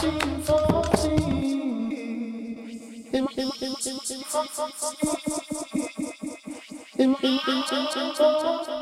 Thank you.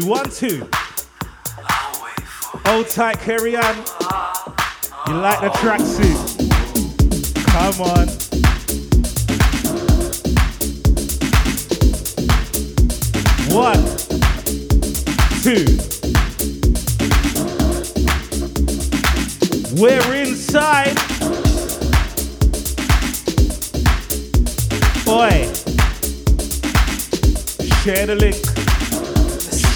Two, one, two. Hold tight, carry on. You like the tracksuit? Come on. One, two. We're inside. Boy. Share the link.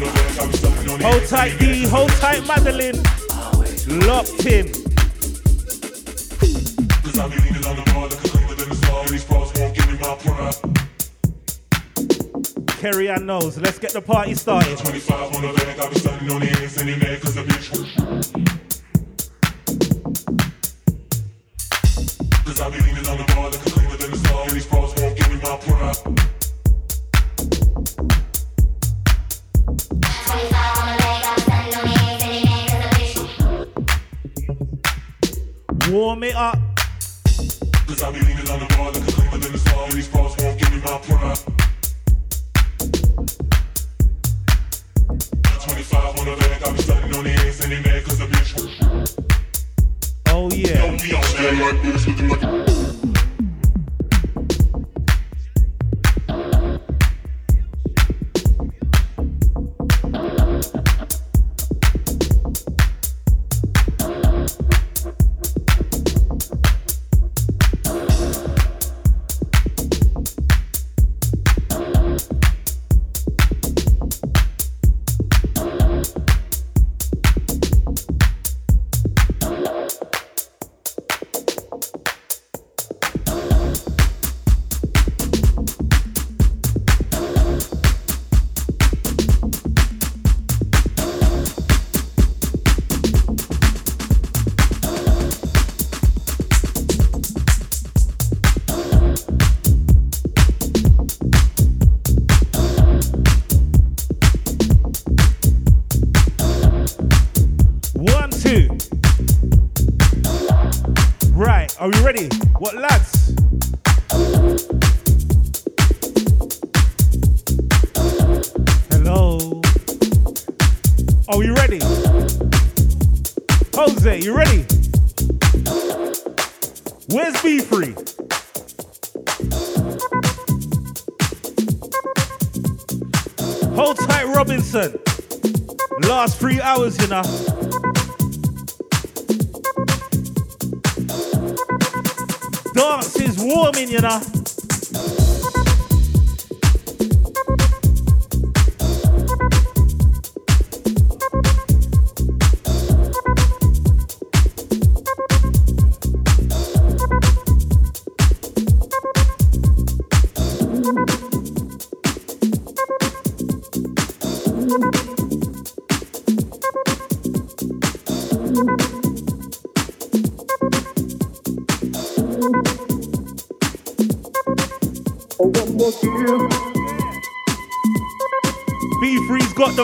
Hold tight, D. Hold tight, Madeline. Locked in. Kerry Ann knows. Let's get the party started. 25 on the I've been standing on the ends and mad cause the bitch. Me up. skills, you know. Dance is warming, you know.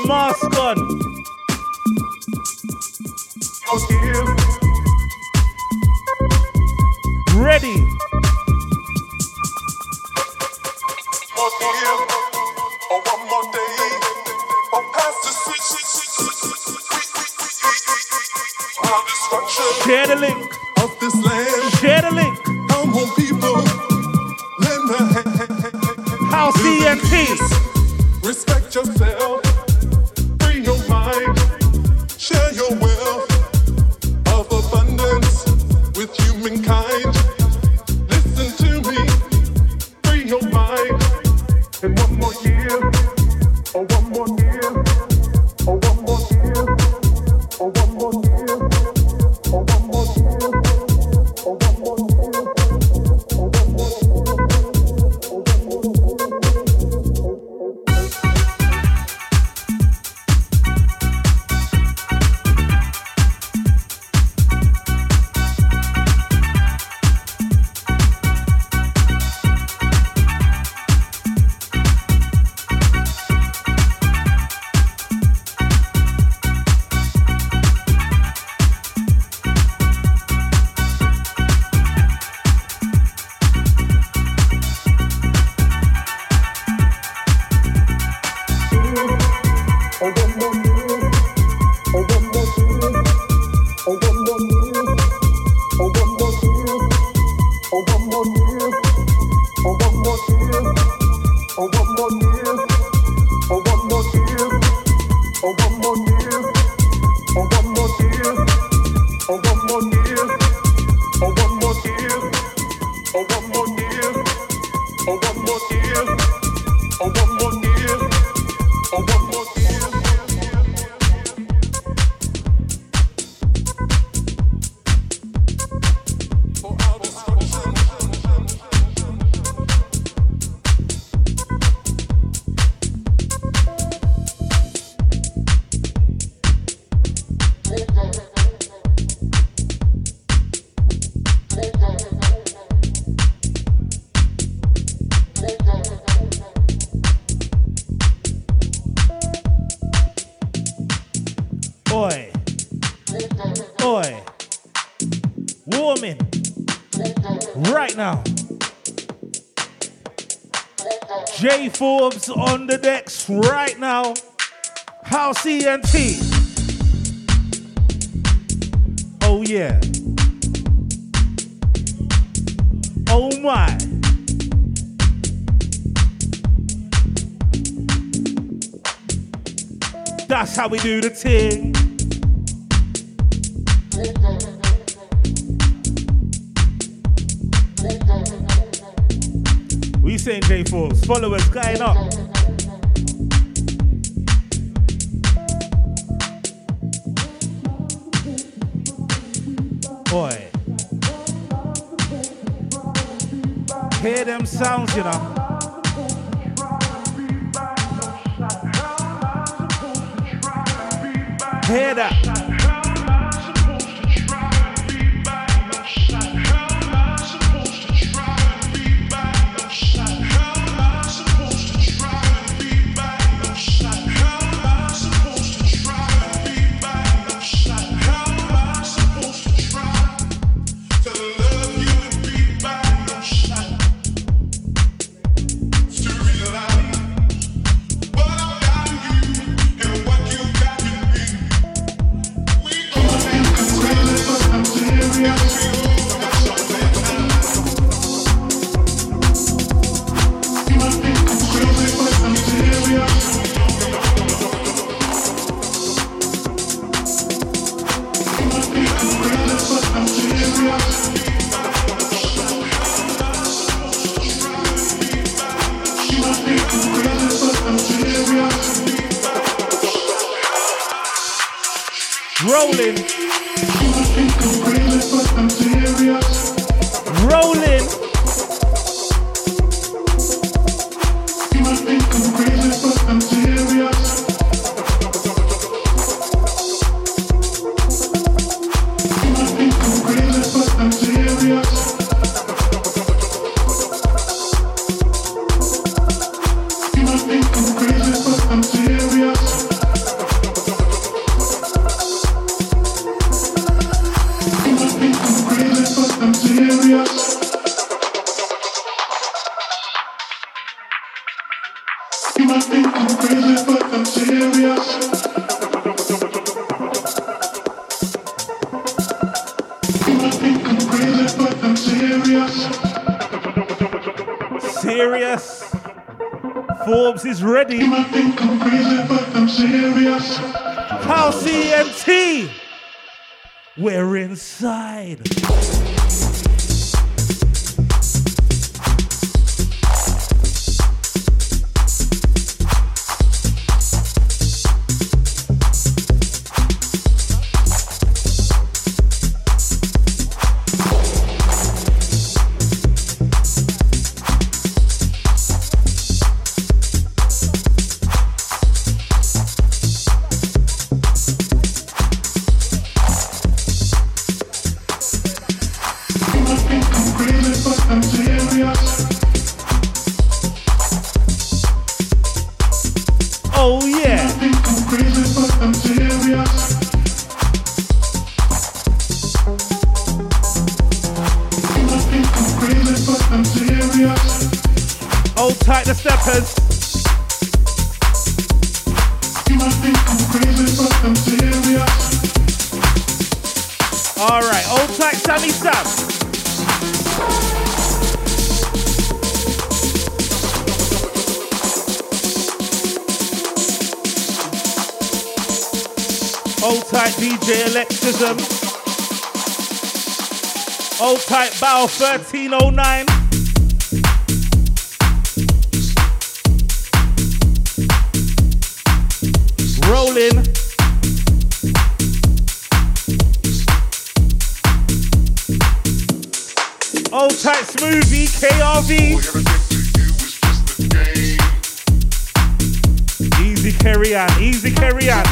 the mosque. On the decks right now. House ENT. Oh yeah. Oh my. That's how we do the thing. Followers going up. Boy. Hear them sounds, you know. Old tight smoothie, KRV. Easy carry on, easy carry on.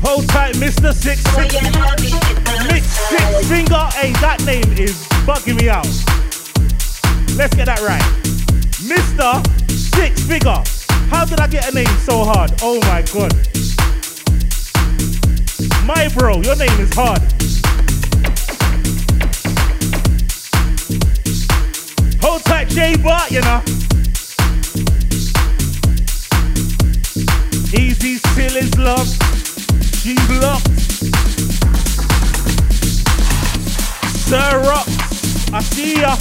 Hold tight, Mr. Six Six. Mix Six Finger. Hey, that name is bugging me out. Let's get that right. Mr. Six Figure. How did I get a name so hard? Oh my god. My bro, your name is hard. Hold tight, J Bart, you know. Easy still is love. She blocked. Sir Rock, I see ya.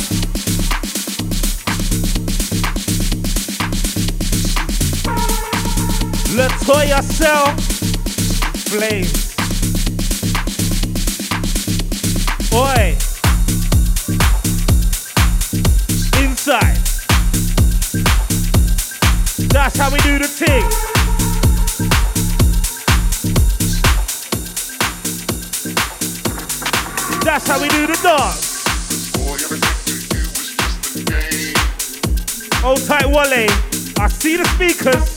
Latoya Cell, Flames. Oi. Inside. That's how we do the thing. That's how we do the dance. Old tight Wale. I see the speakers.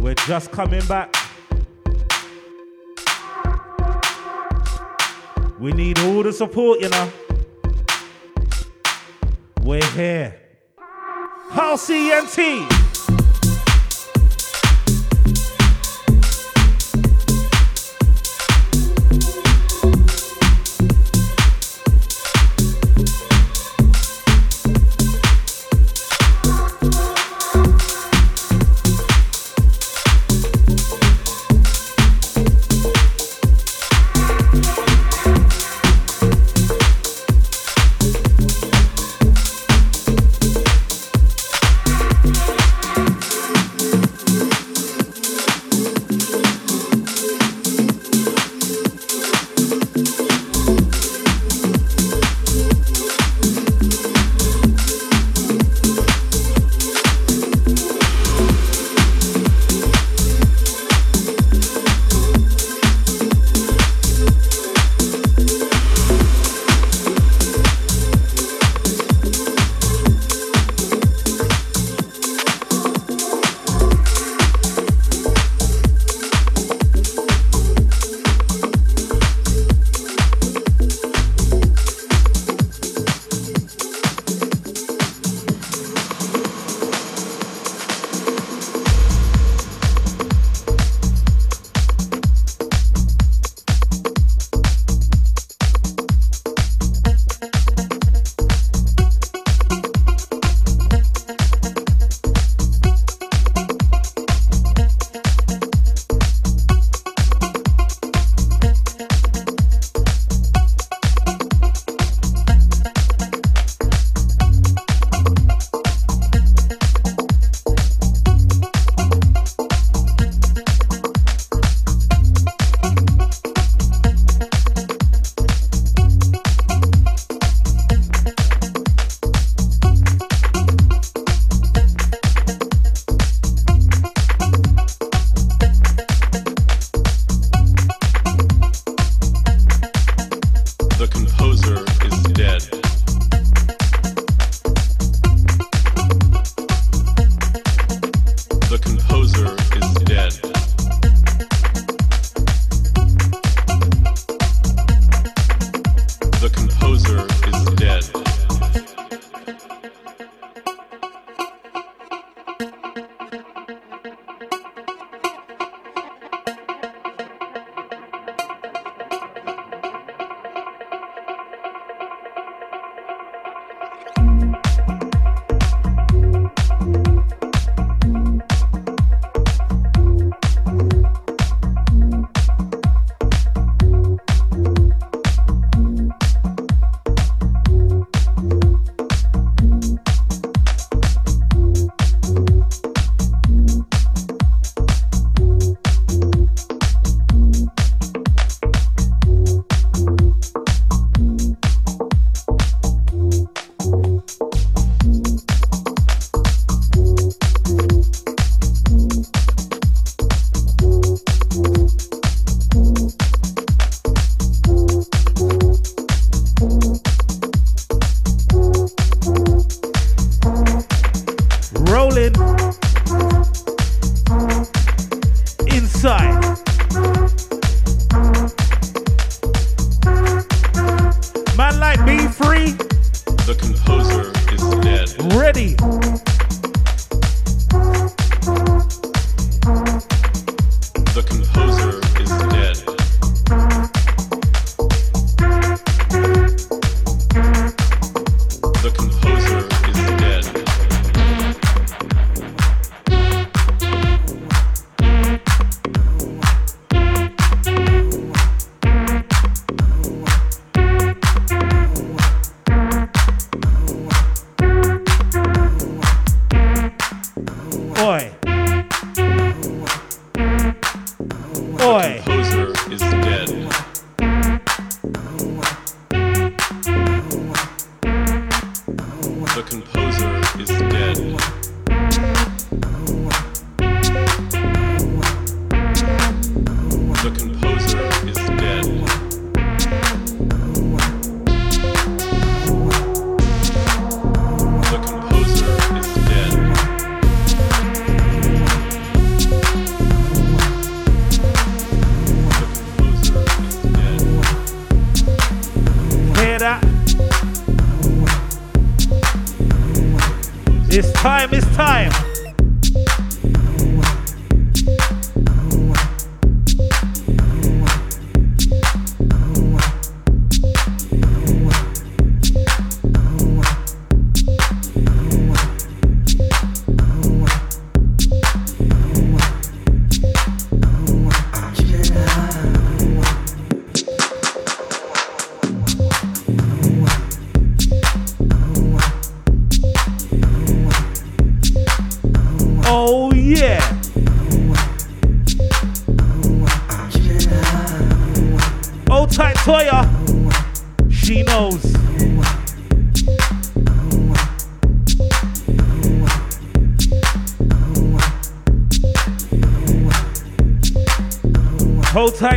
We're just coming back. We need all the support, you know. We're here. House ENT.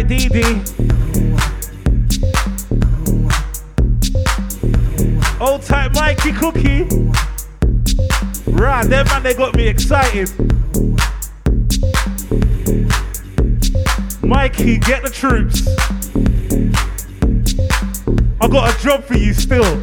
DD. Old type Mikey Cookie. Right, them man, they got me excited. Mikey, get the troops. I got a job for you still.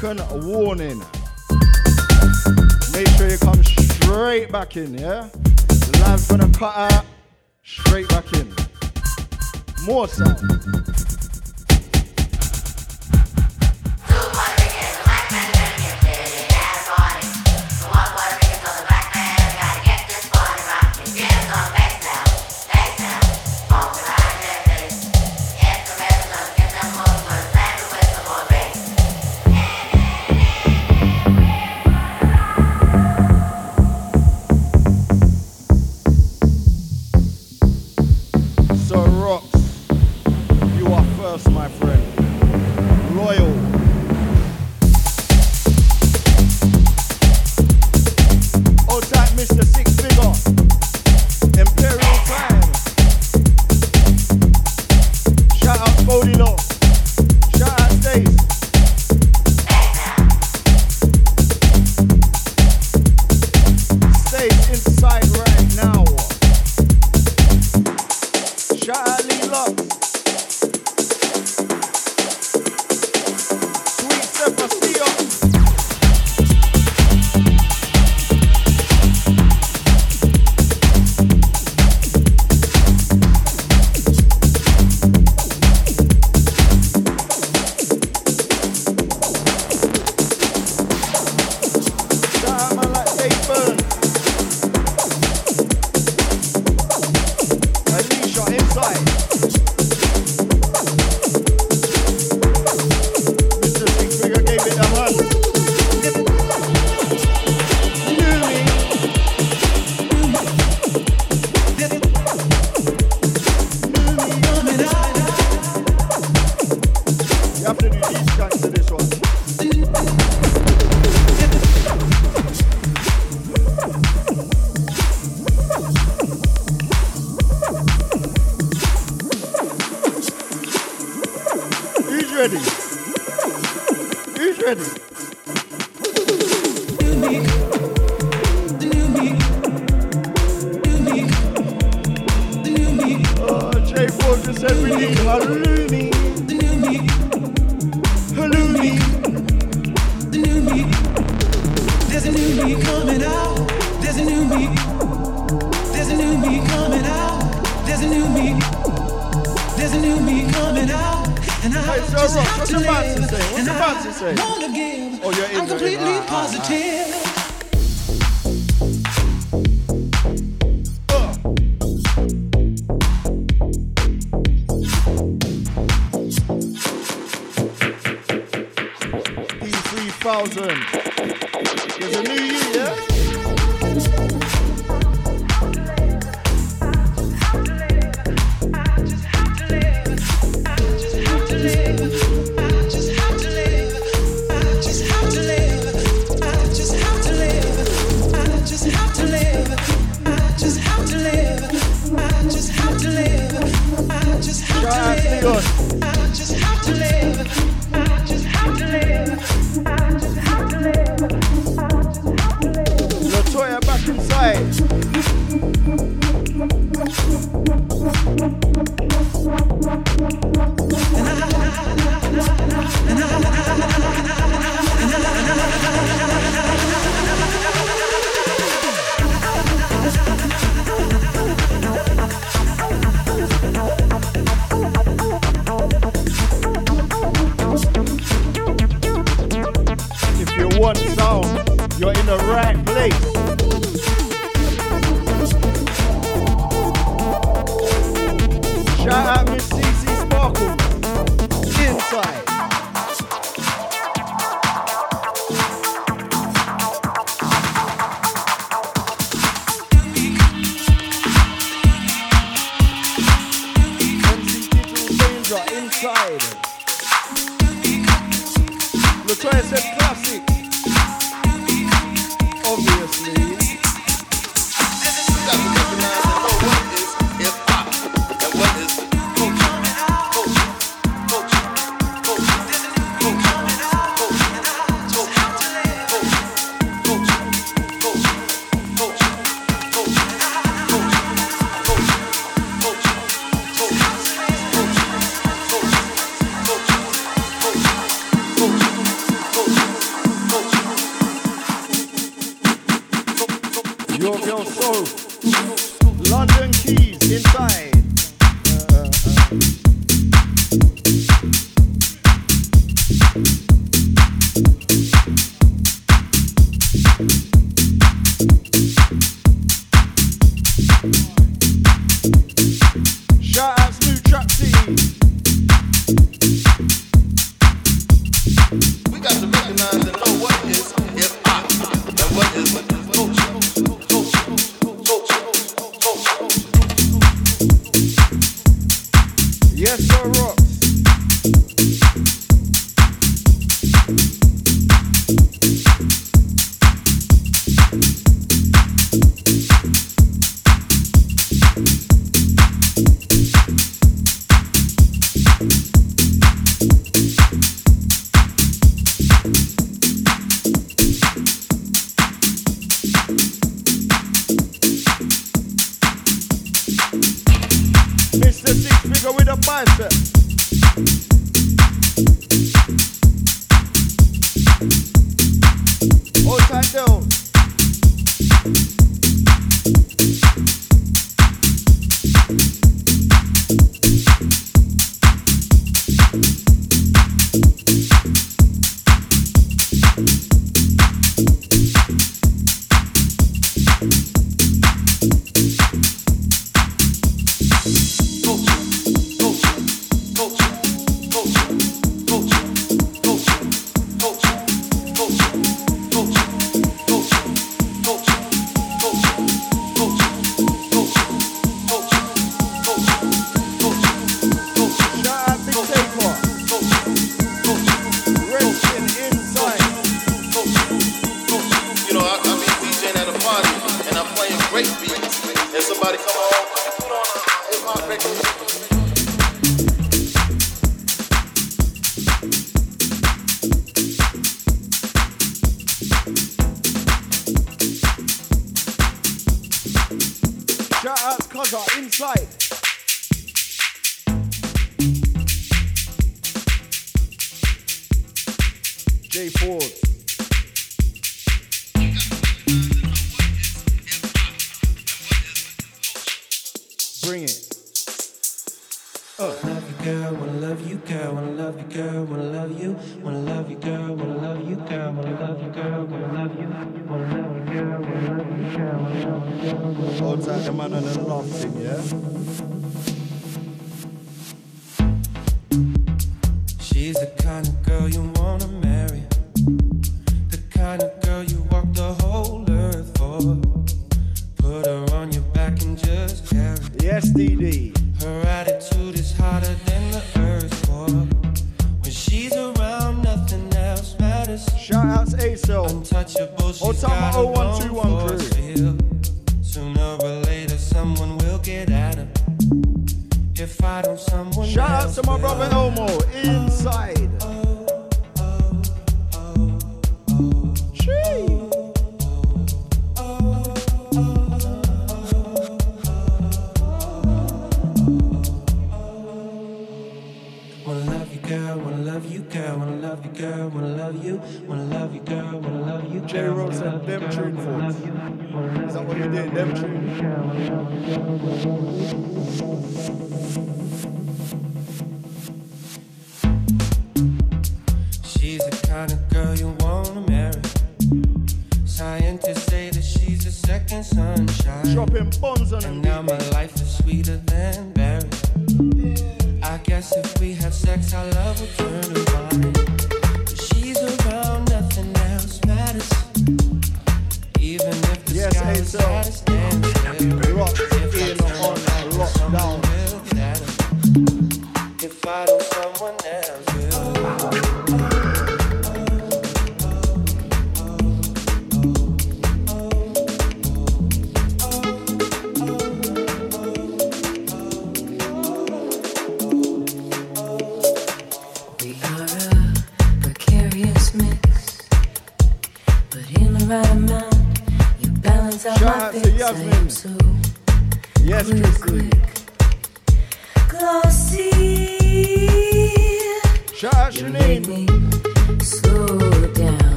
Second warning. Make sure you come straight back in, yeah? The live's gonna cut out, straight back in. More sound. Mr. Six.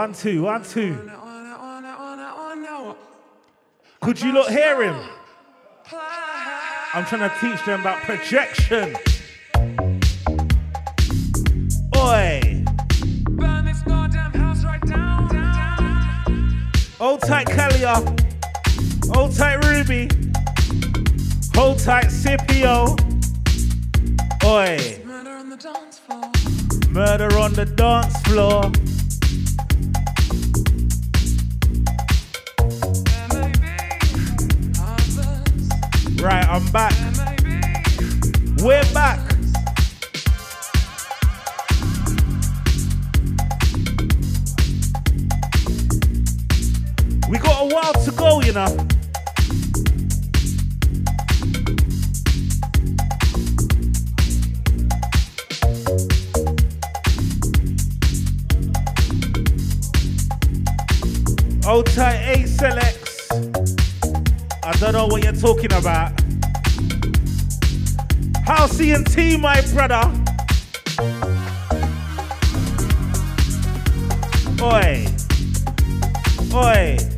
One, two, one, two. Could you not hear him? I'm trying to teach them about projection. Oi. Burn this goddamn house right down. Hold tight, Kalia. Hold tight, Ruby. Hold tight, Scipio. Oi. Murder on the dance floor. House T, my brother. Oi. Oi.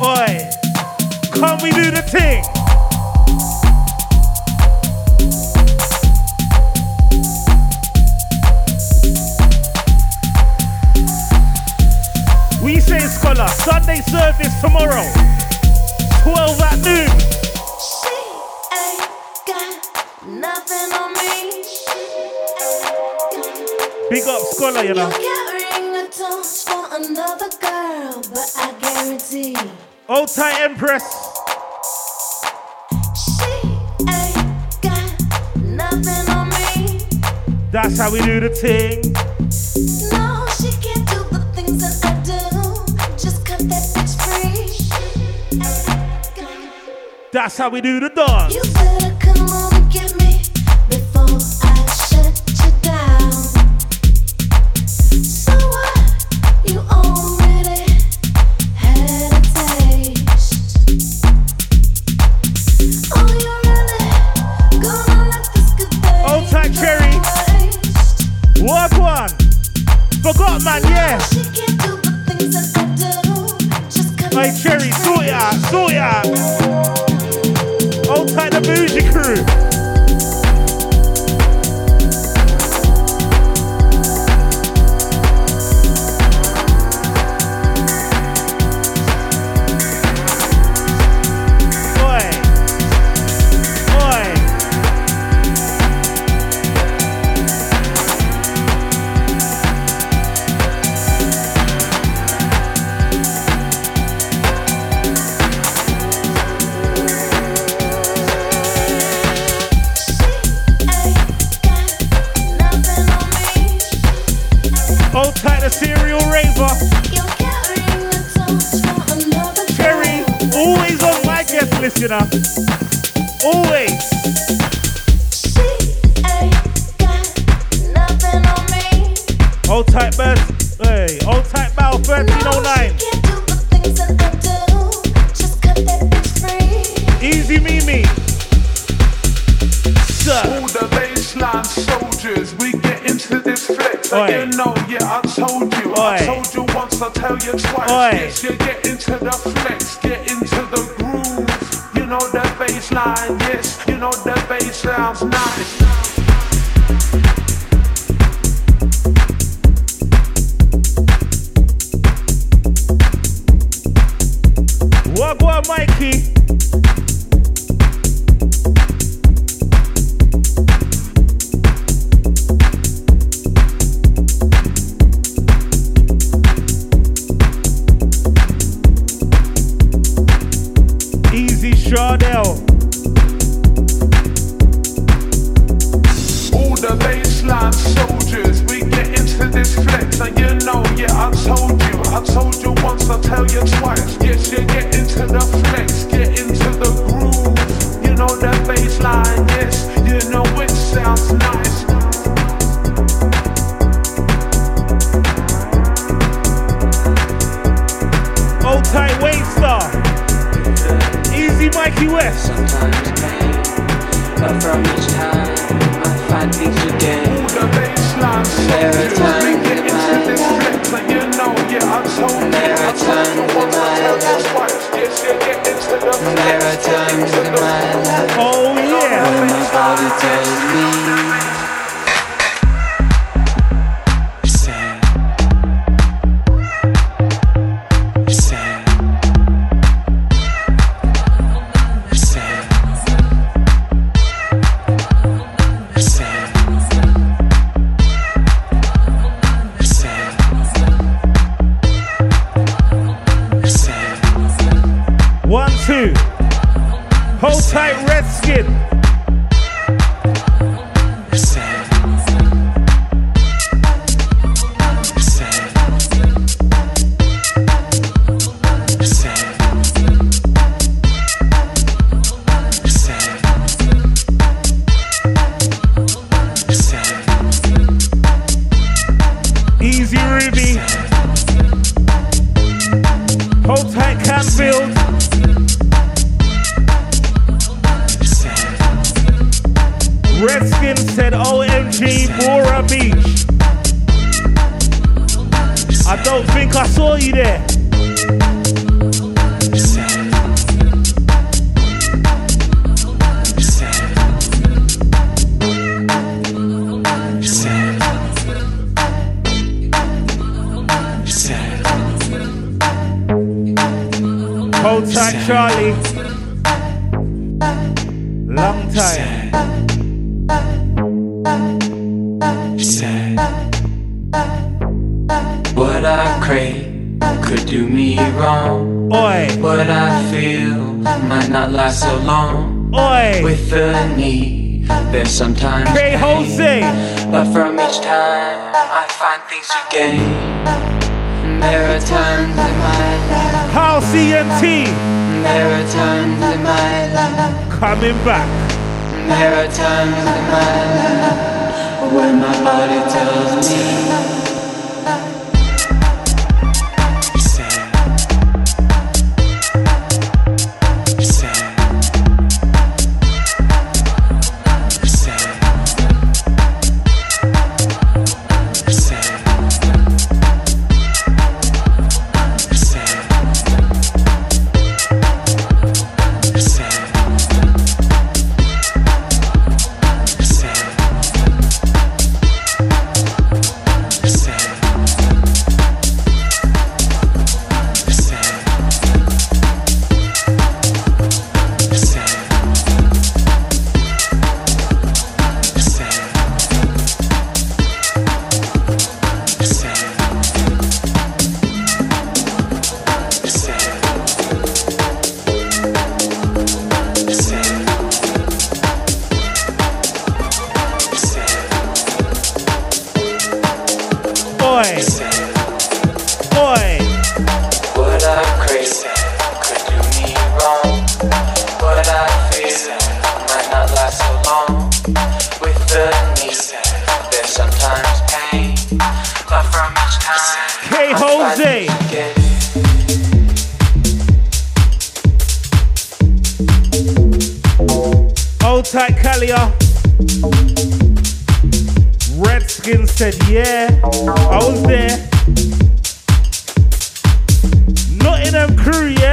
Oi, can we do the thing? We say scholar, Sunday service tomorrow, 12 at noon. She ain't got nothing on me. Big up scholar, you know. You a for another girl, but I guarantee. Old tight Empress. That's how we do the thing. No, she can't do the things that I do. Just cut that bitch free. That's how we do the dance. said, yeah, I was there. Not in them crew, yeah.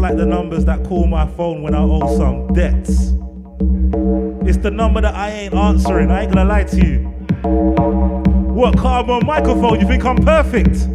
like the numbers that call my phone when I owe some debts. It's the number that I ain't answering, I ain't gonna lie to you. What, carbon microphone, you think I'm perfect?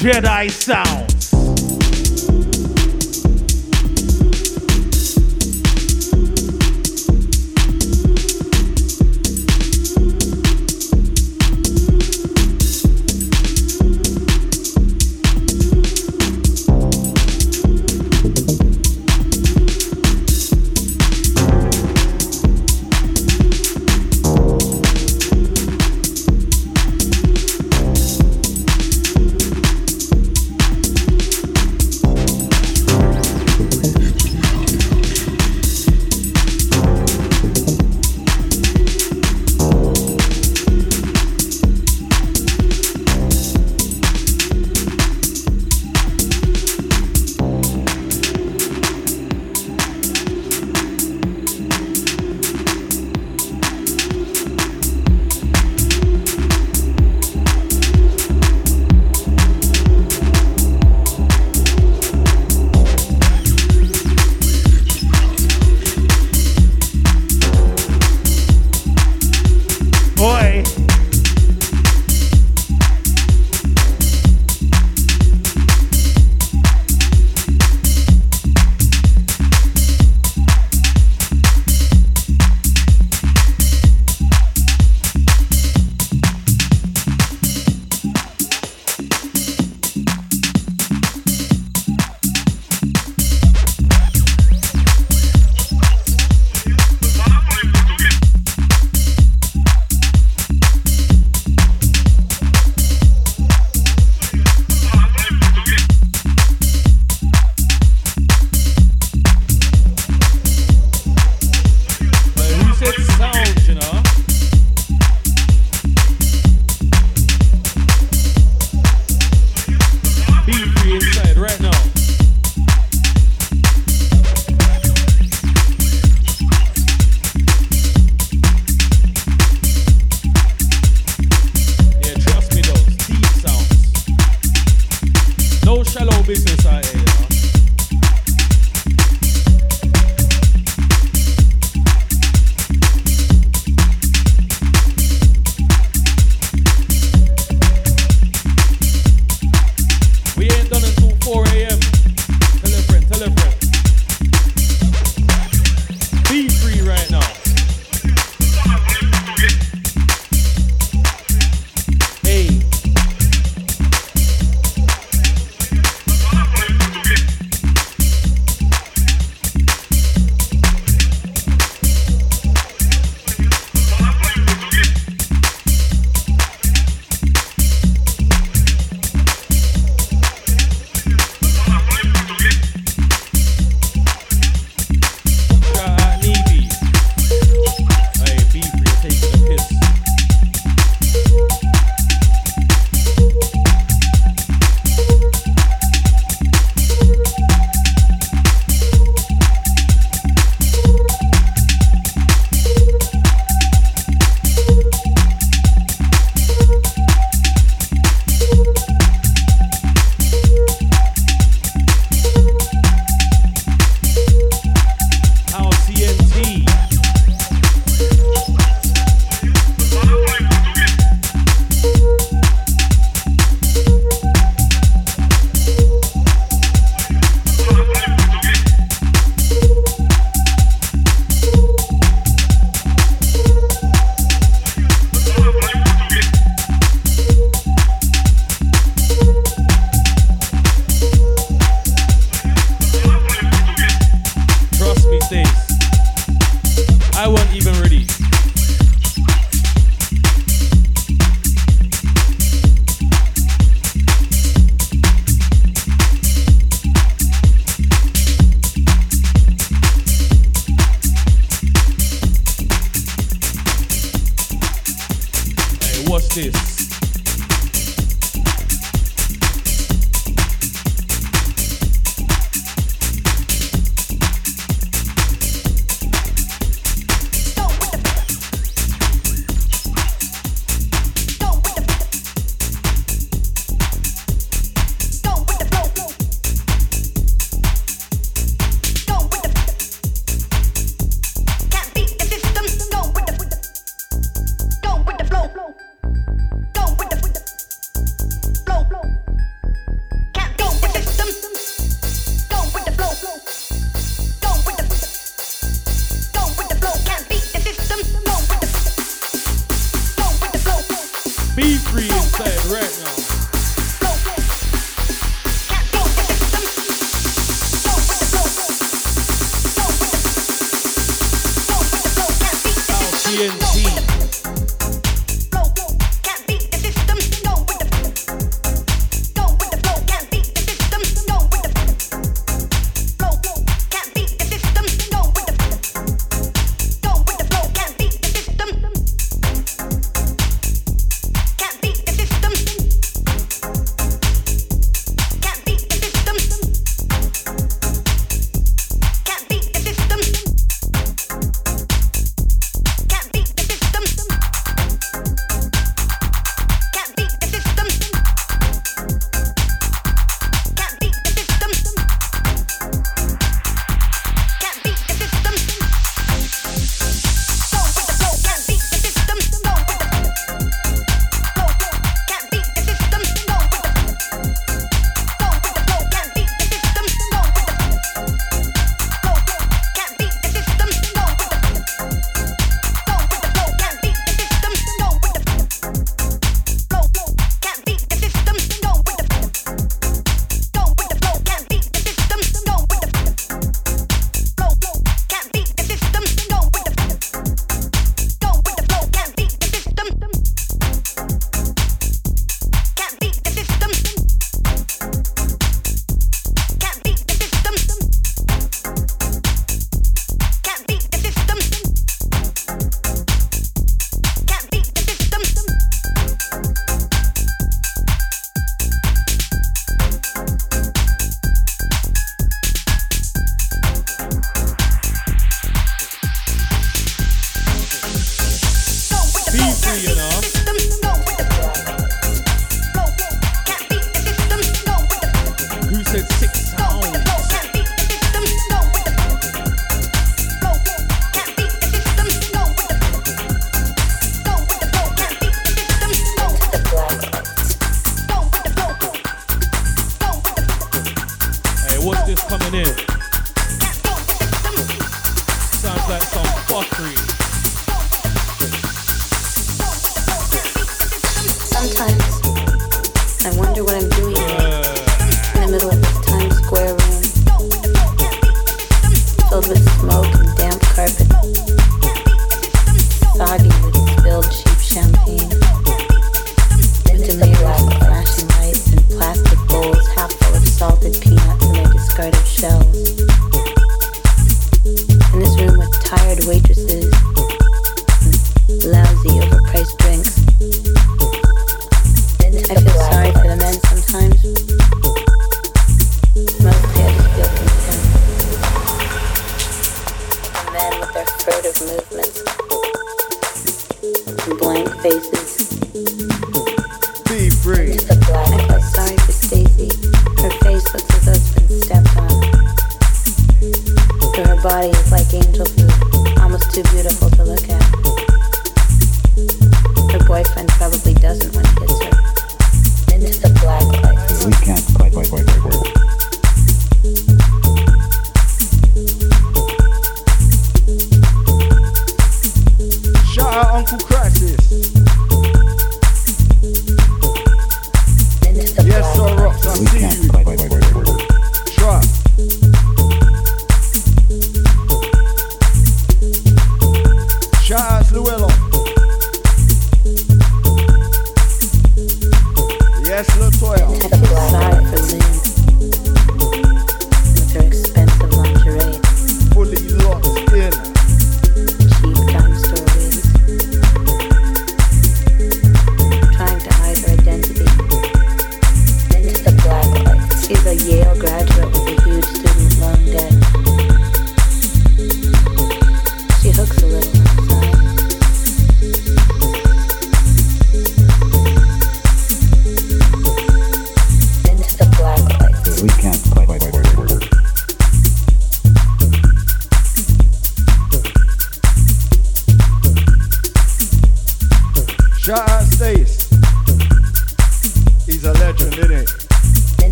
Jedi Sounds.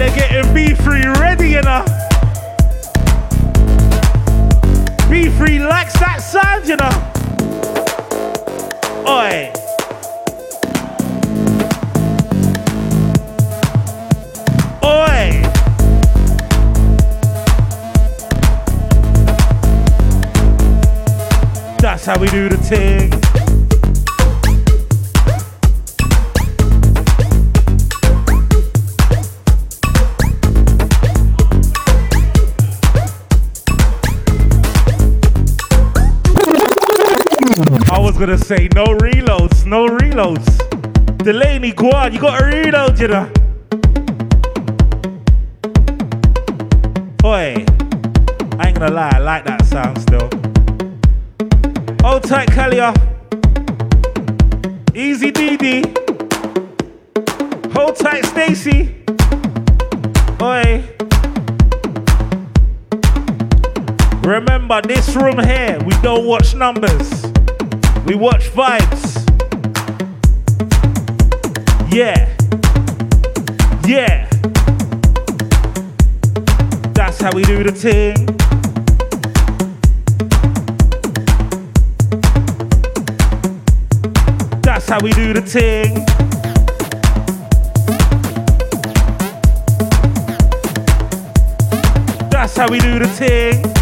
They're getting B3 ready, you know. B3 likes that sound, you know. Oi. Oi. That's how we do the thing. Gonna say no reloads, no reloads. Delaney, go on, you gotta reload, you know. Oi, I ain't gonna lie, I like that sound still. Hold tight, Kalia. Easy DD. Hold tight, Stacy. Oi. Remember, this room here, we don't watch numbers. We watch vibes. Yeah. Yeah. That's how we do the thing. That's how we do the thing. That's how we do the thing.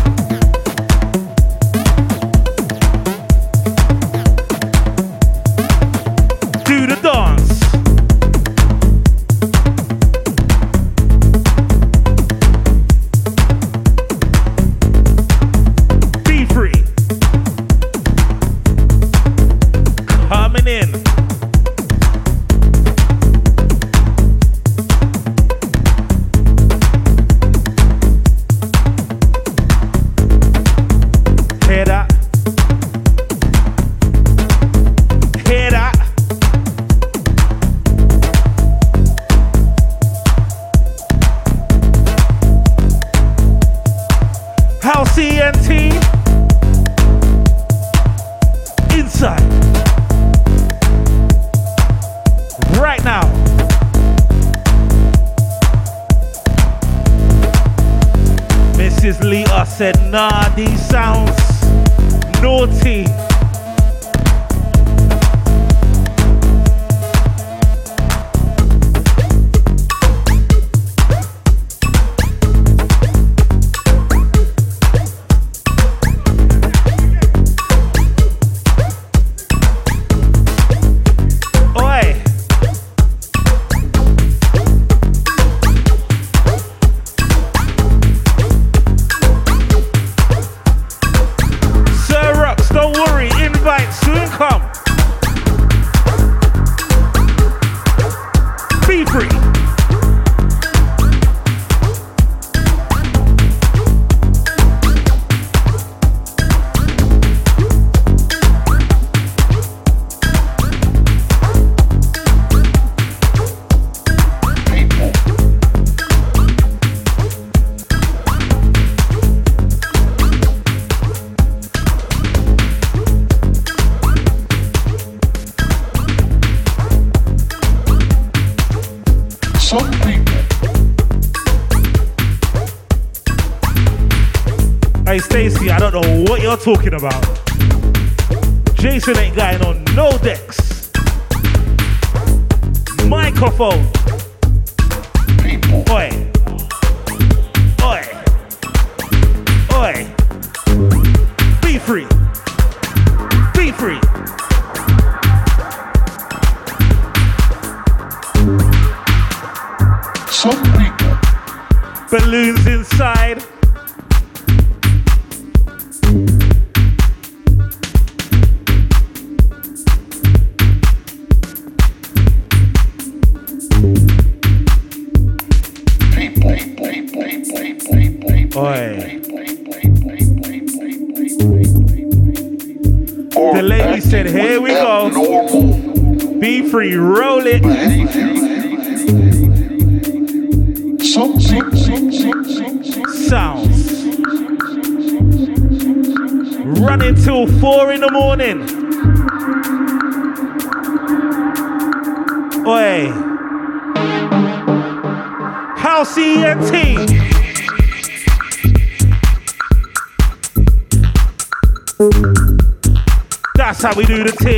Talking about. How we do the thing.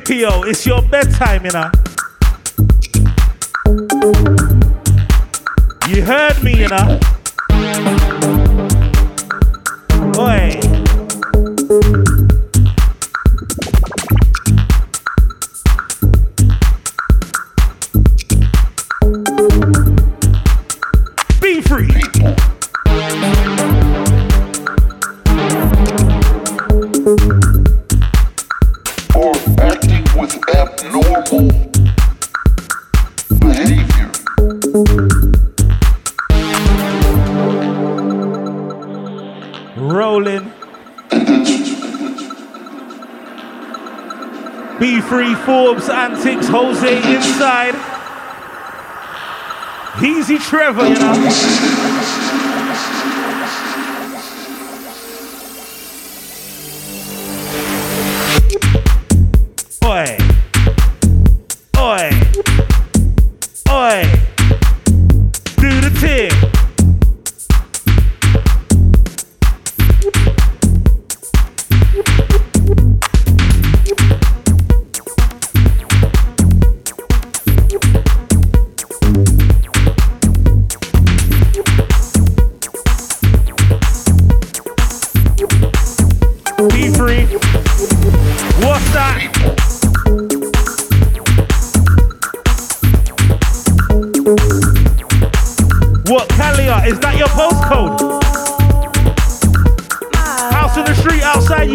Scipio, it's your bedtime, you know. Jose inside. Easy Trevor, you know.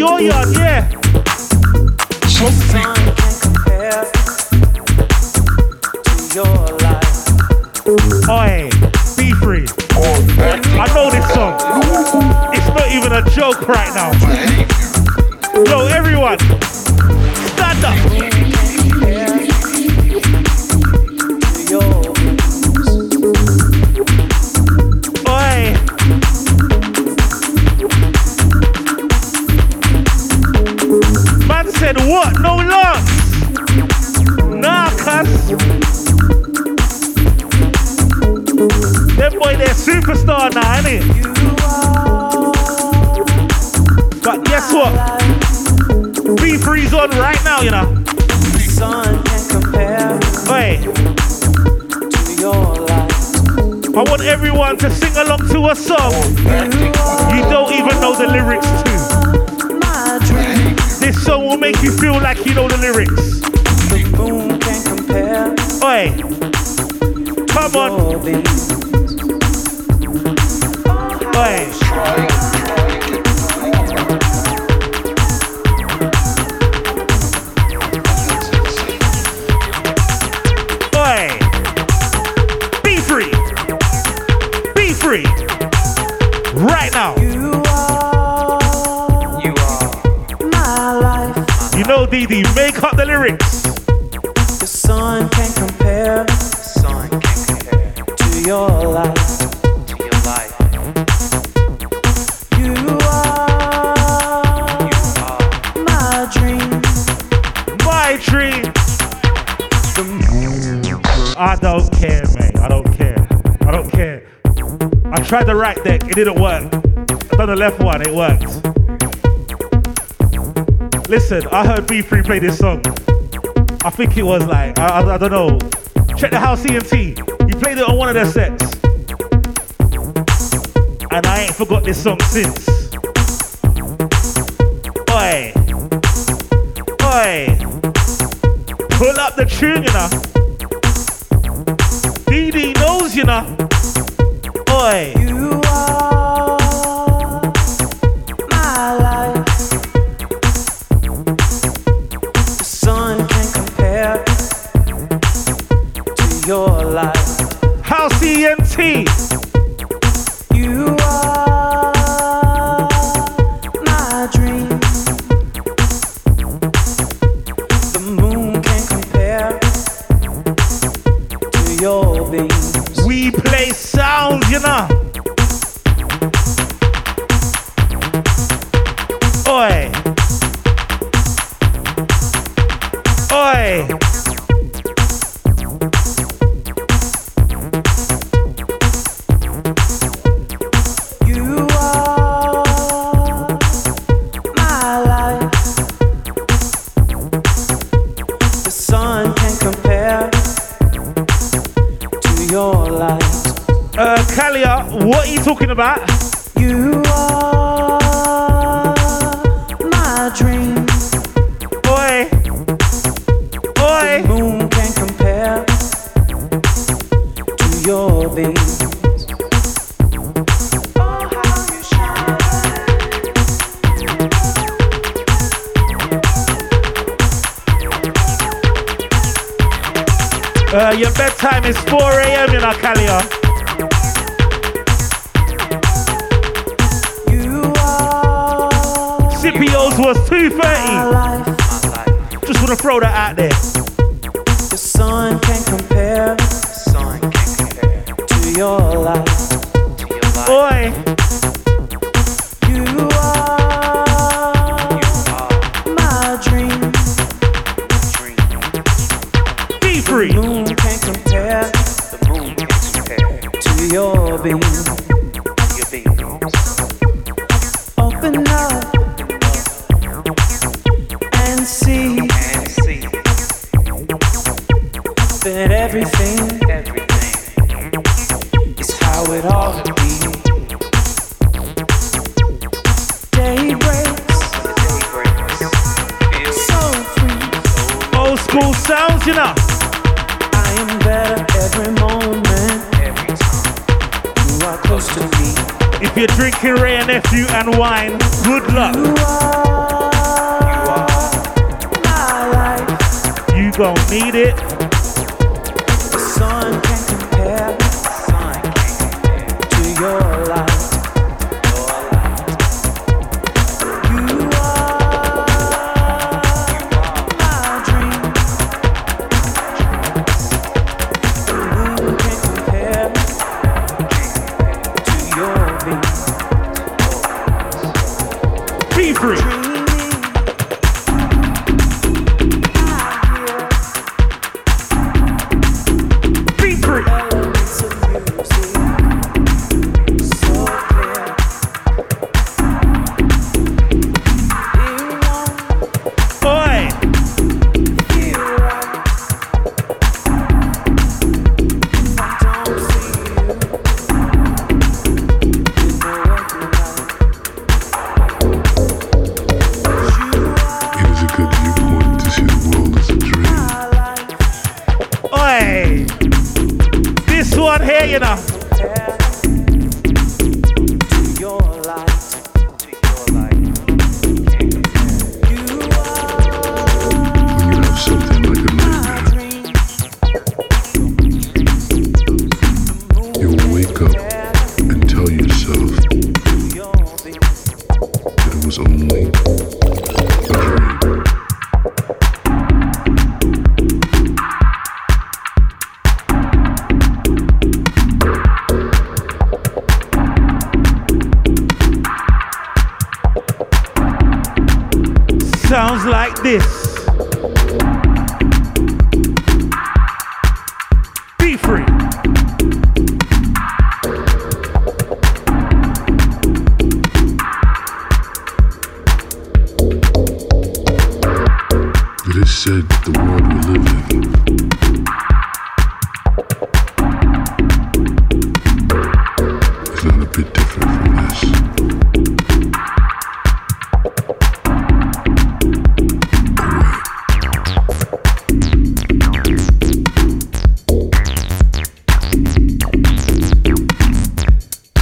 Outside your yard, yeah. Oi, be free. I know this song. It's not even a joke right now. Yo, everyone, stand up. Said what? No loss. Nah, cuz. Them boy, they're superstar now, innit? But guess what? B3's on right now, you know. Hey. I want everyone to sing along to a song you don't even know the lyrics to. This song will make you feel like you know the lyrics. Oi. Come on. Oi. Oi. Know, make up the lyrics. The sun can compare. Sun can compare to your life. To your life. You are. You are my dream. My dream. I don't care, mate. I don't care. I don't care. I tried the right deck, it didn't work. I done the left one, it worked. Listen, I heard B3 play this song. I think it was like, I, I, I don't know. Check the house ENT. You played it on one of their sets. And I ain't forgot this song since. Oi. Oi. Pull up the tune, you know. DD knows, you know. Oi. You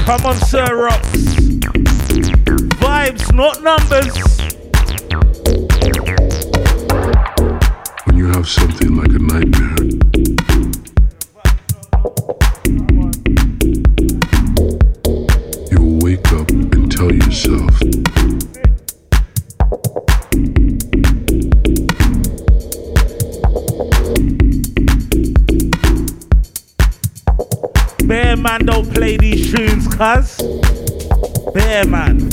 Come on, Sir Rocks. Vibes, not numbers. When you have something like a nightmare, you'll wake up and tell yourself. Bear man don't play these tunes, cuz. Bear man.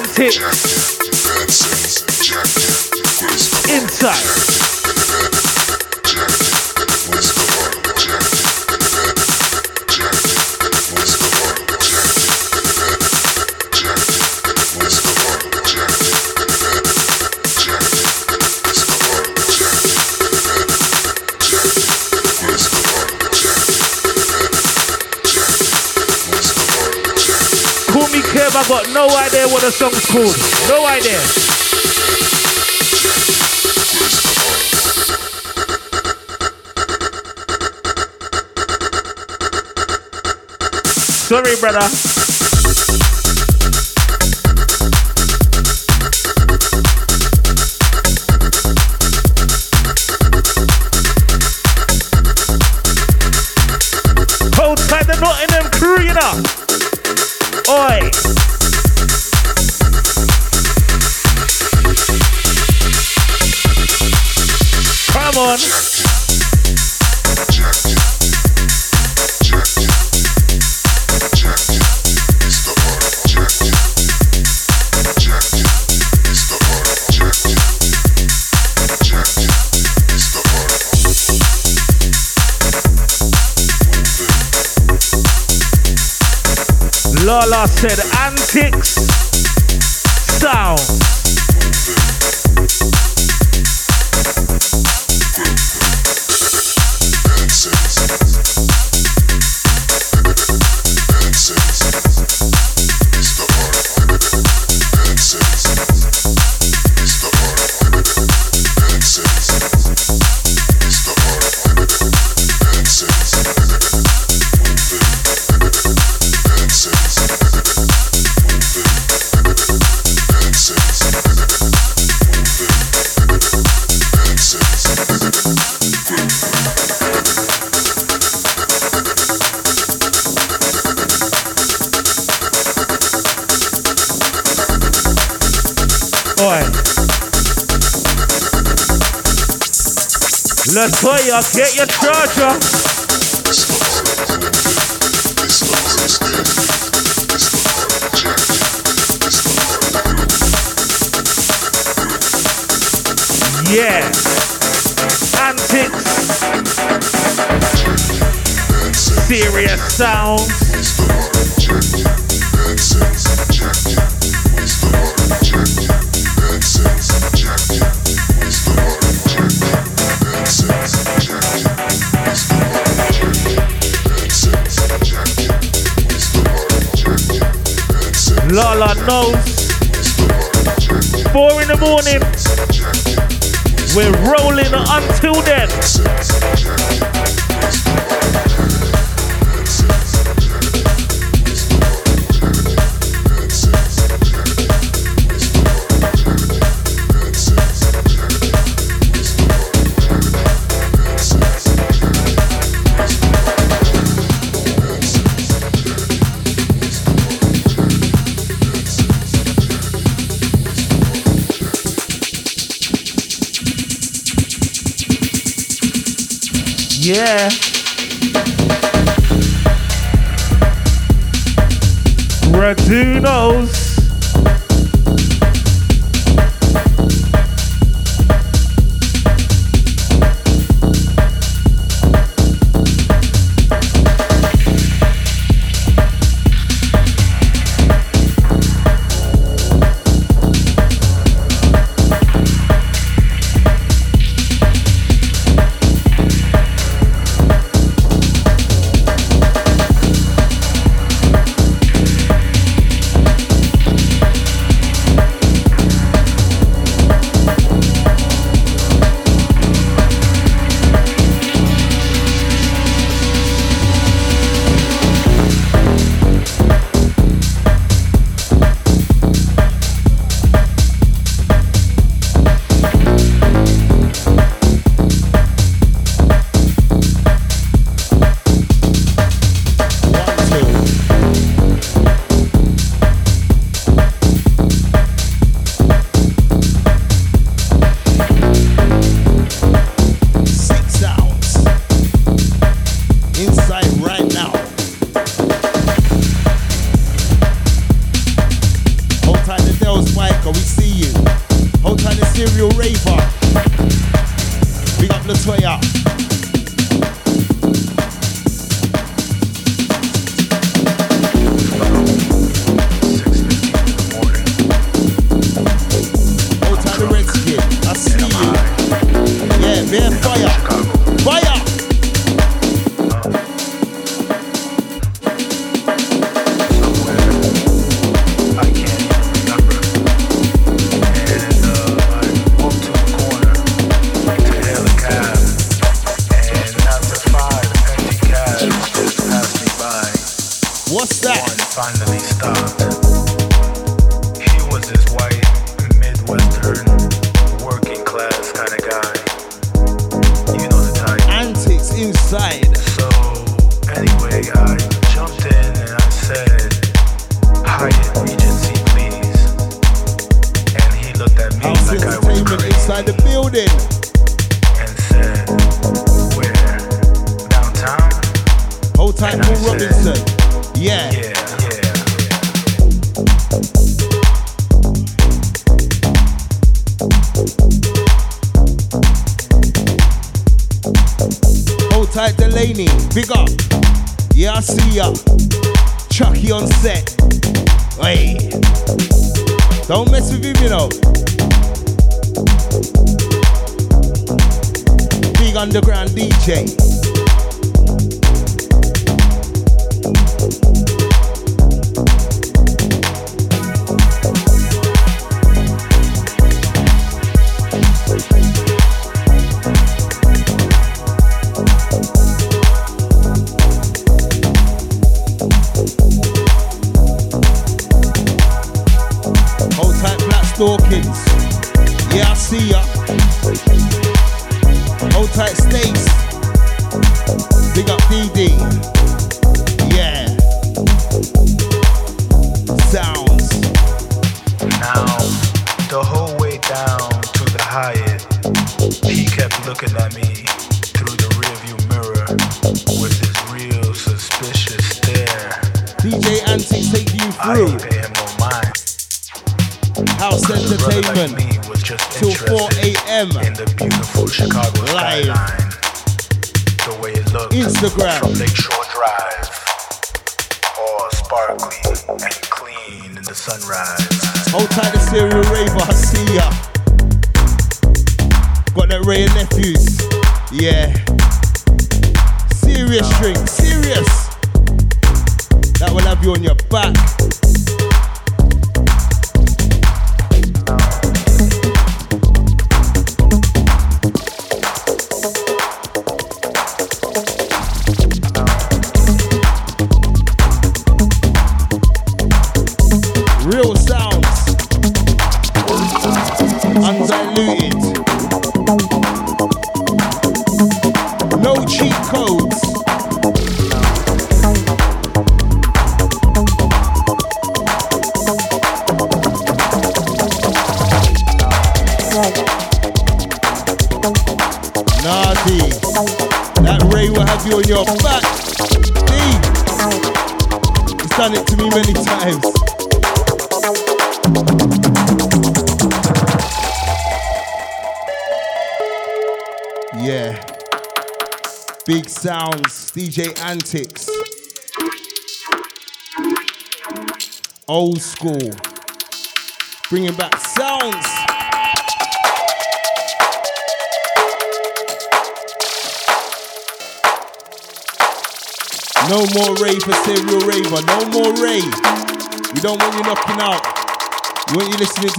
Anticx. Inside. Idea what the song's called. No idea. Sorry, brother. Bad player, get your charger. Yeah. Anticx. Serious sound. Lala knows. Four in the morning. We're rolling until then. Yeah. Radunos.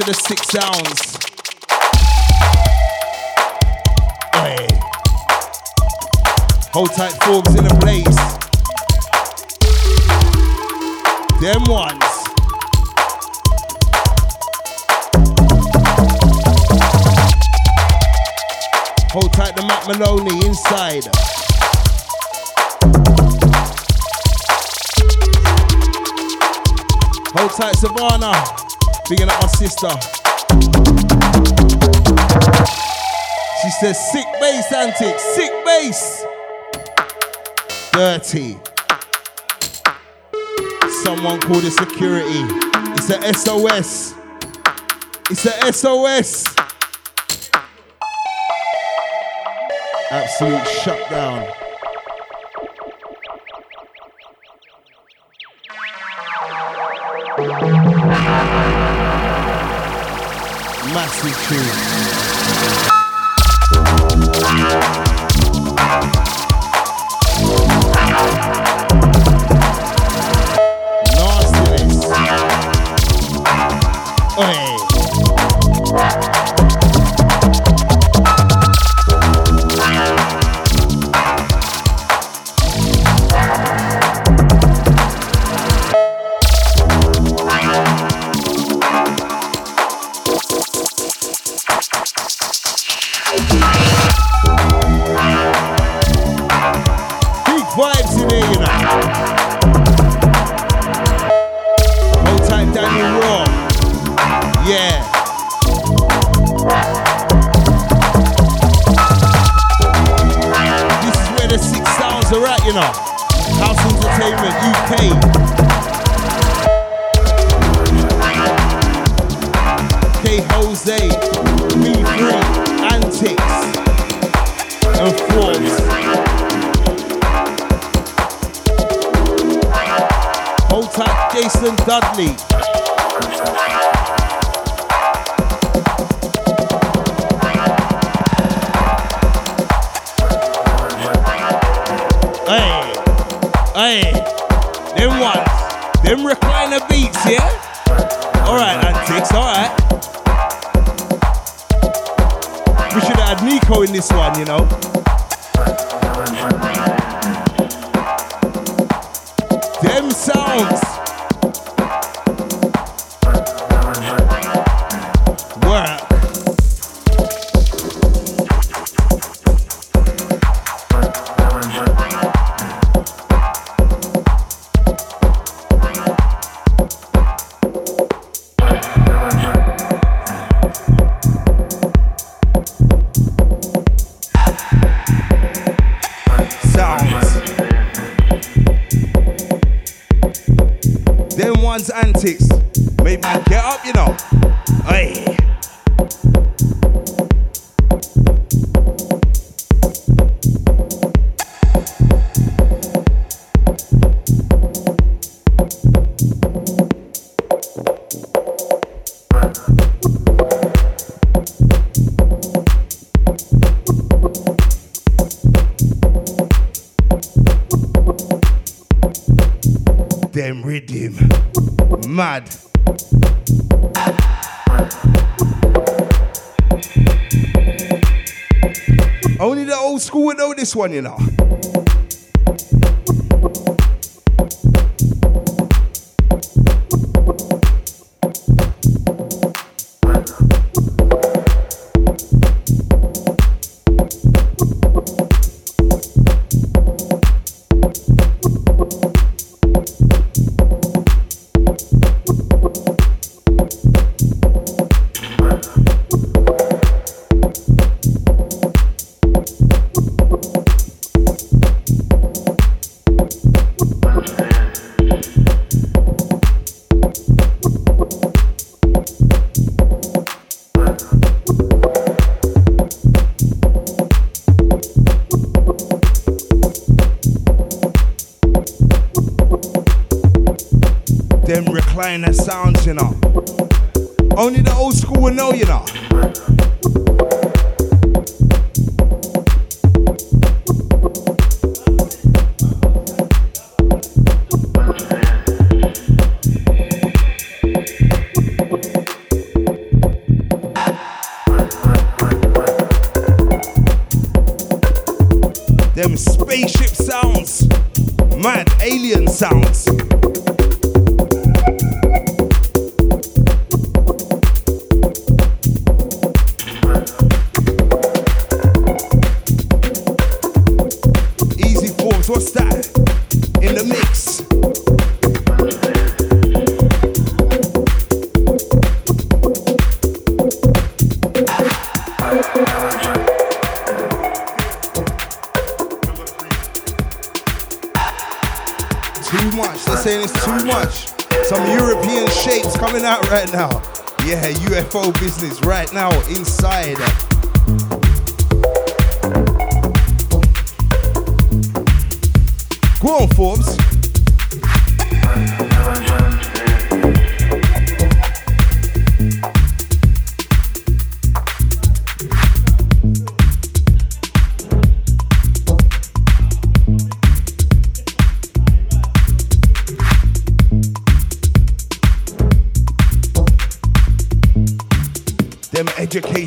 to the six sounds. Hold tight, Forbez in the place. Them ones. Hold tight the Matt Maloney inside. Hold tight Savannah. Big up my sister. She says sick bass Anticx, sick bass. Dirty. Someone called it security. It's a SOS. It's a SOS. Absolute shutdown. in this one, you know. Them sounds. God. Only the old school would know this one, you know. playing that sounds, you know. Only the old school will know, you know. out right now. Yeah, UFO business right now inside. Go on, Forbez.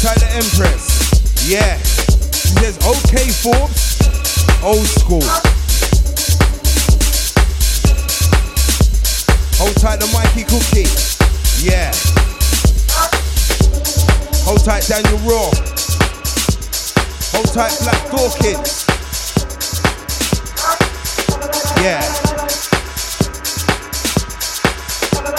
The Empress. Yeah. She says, okay, Forbez. Old school. Hold tight the Mikey Cookie. Yeah. Hold tight Daniel Raw. Hold tight Black Dawkins. Yeah.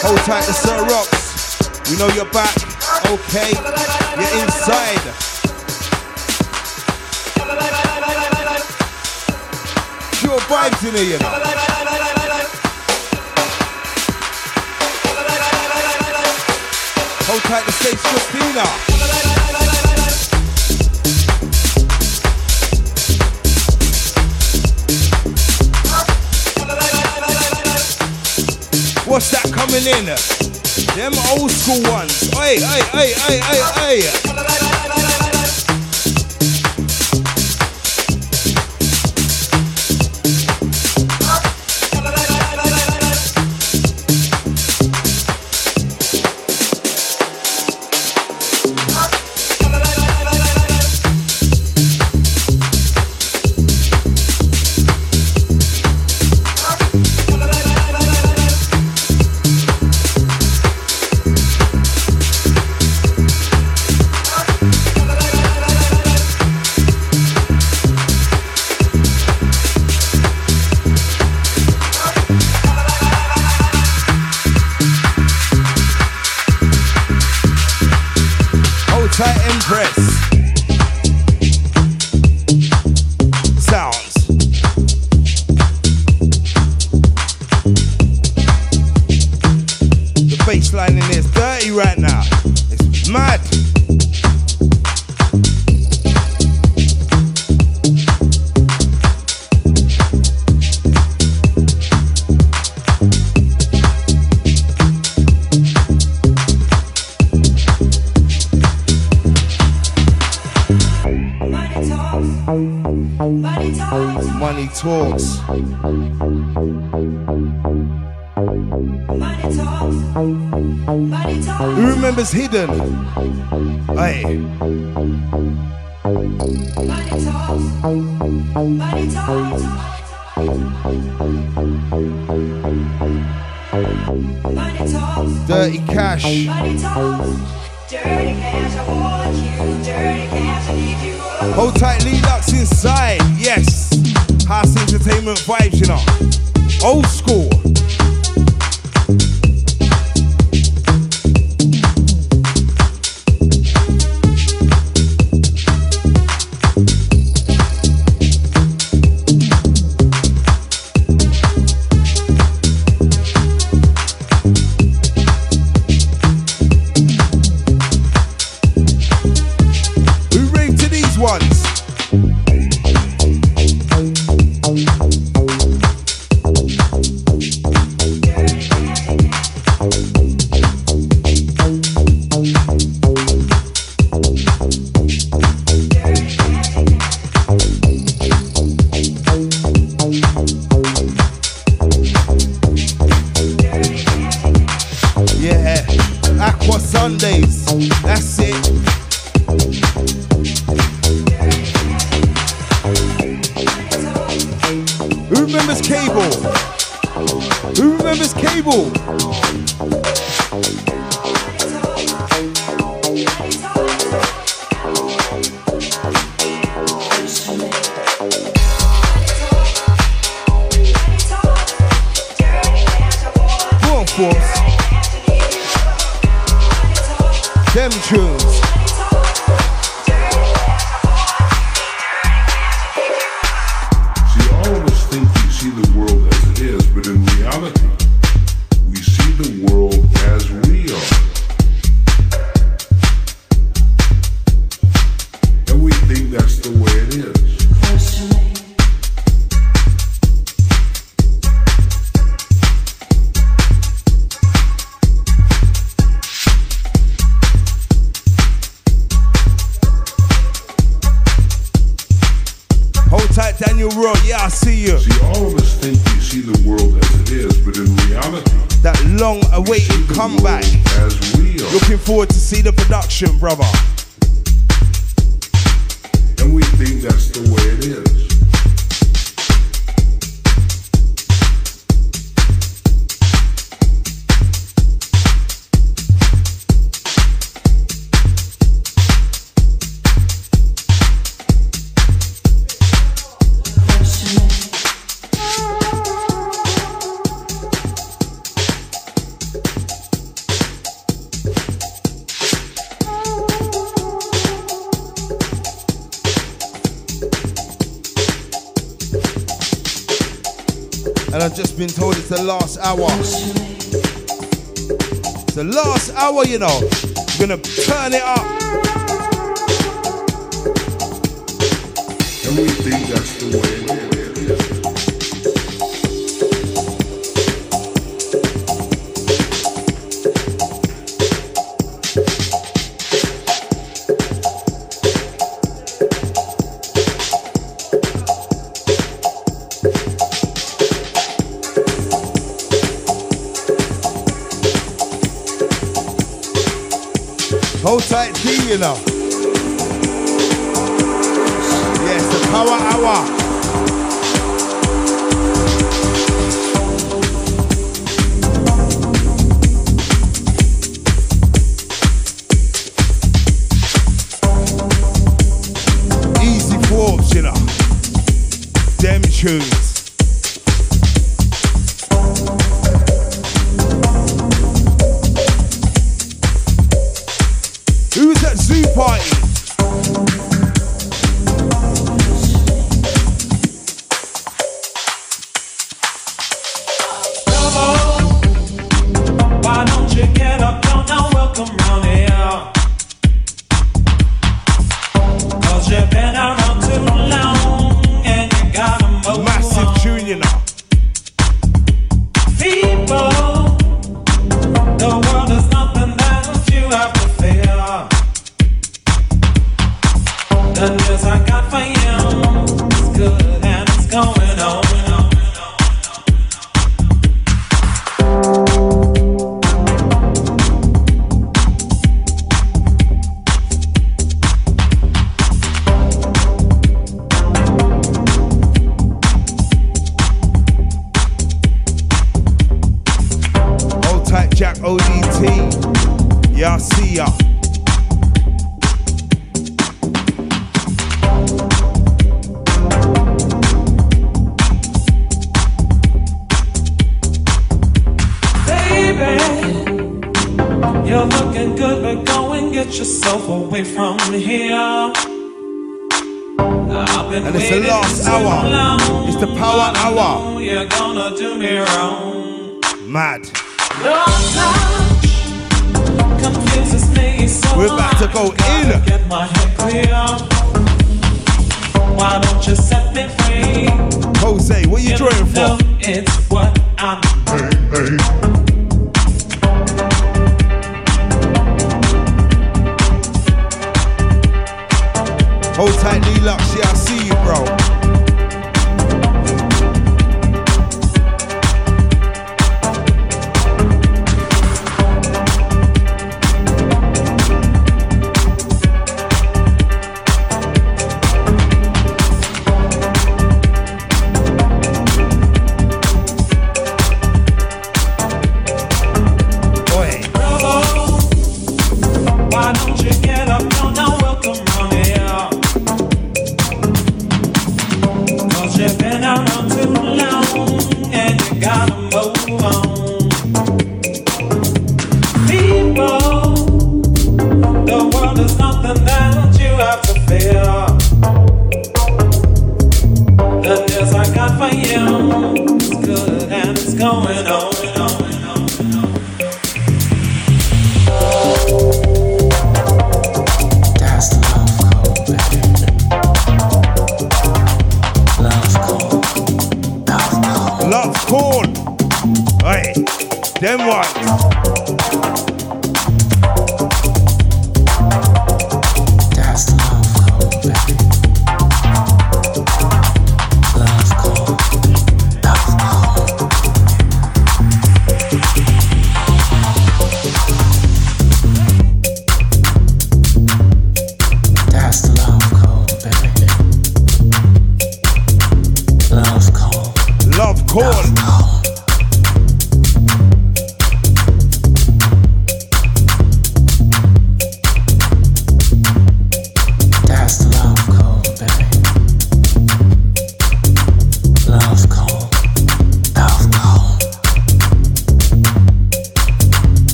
Hold tight the Sir Rocks. We know you're back. Okay. You're inside. Pure vibes in here, you know. Hold tight the stage, Christina. Uh. What's that coming in? Them old school ones. Hey, hey, hey, hey, hey, hey. Talks. Who remembers Hidden? Hey. Dirty Cash. Dirty cash. Hold tight, Lee Lux inside. Yes. House entertainment vibes, you know. Old school. You know.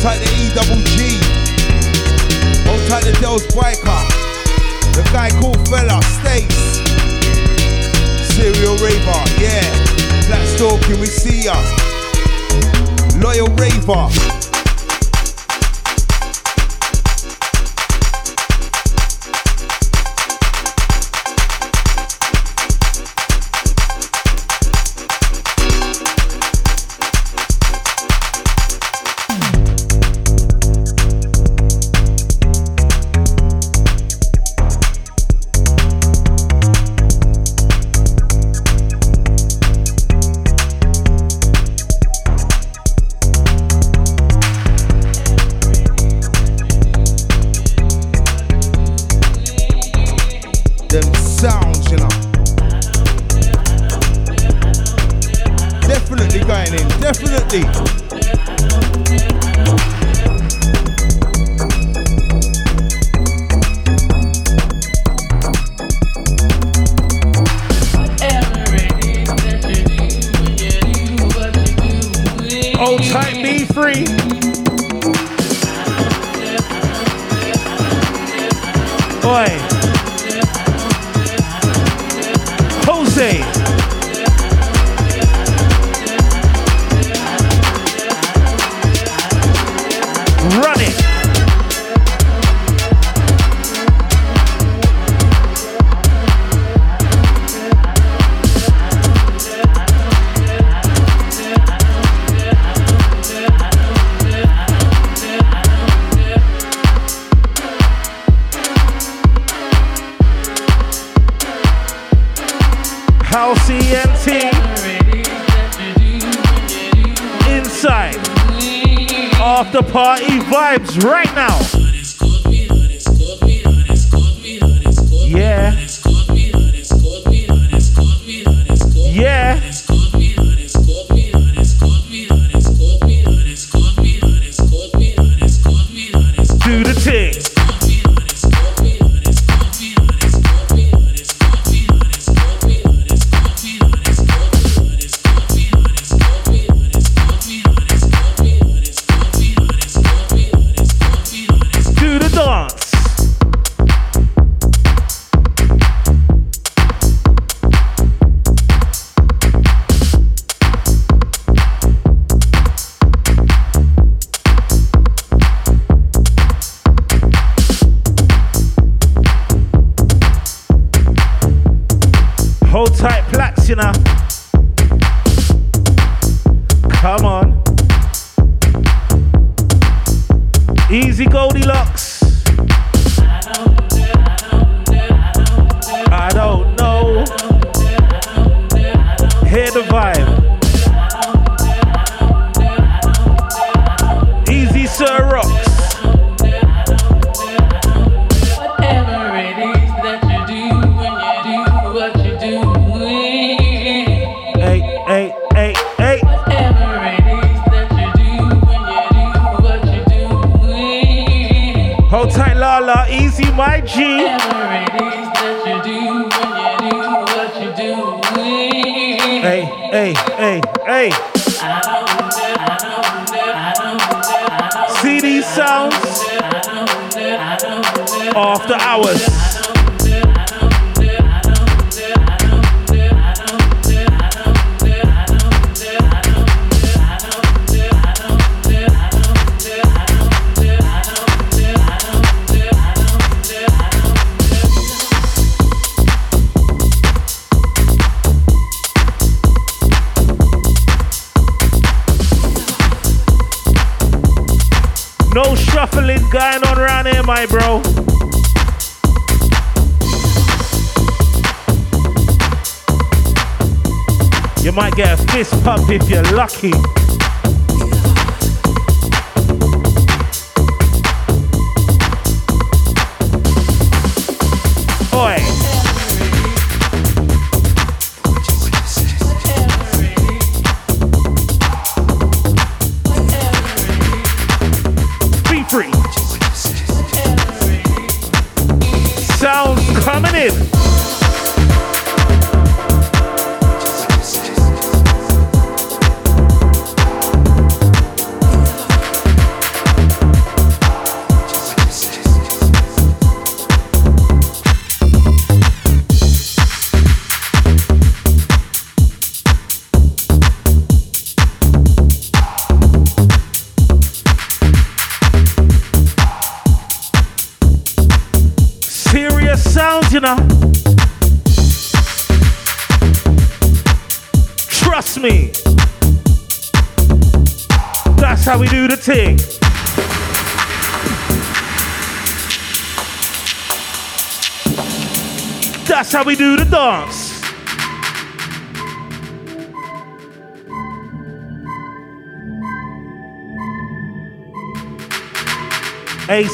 tight the E double G. Hold tight the Dell's biker. The guy called fella, Stace. Serial raver, yeah. Black Stalking, we see ya. Loyal raver.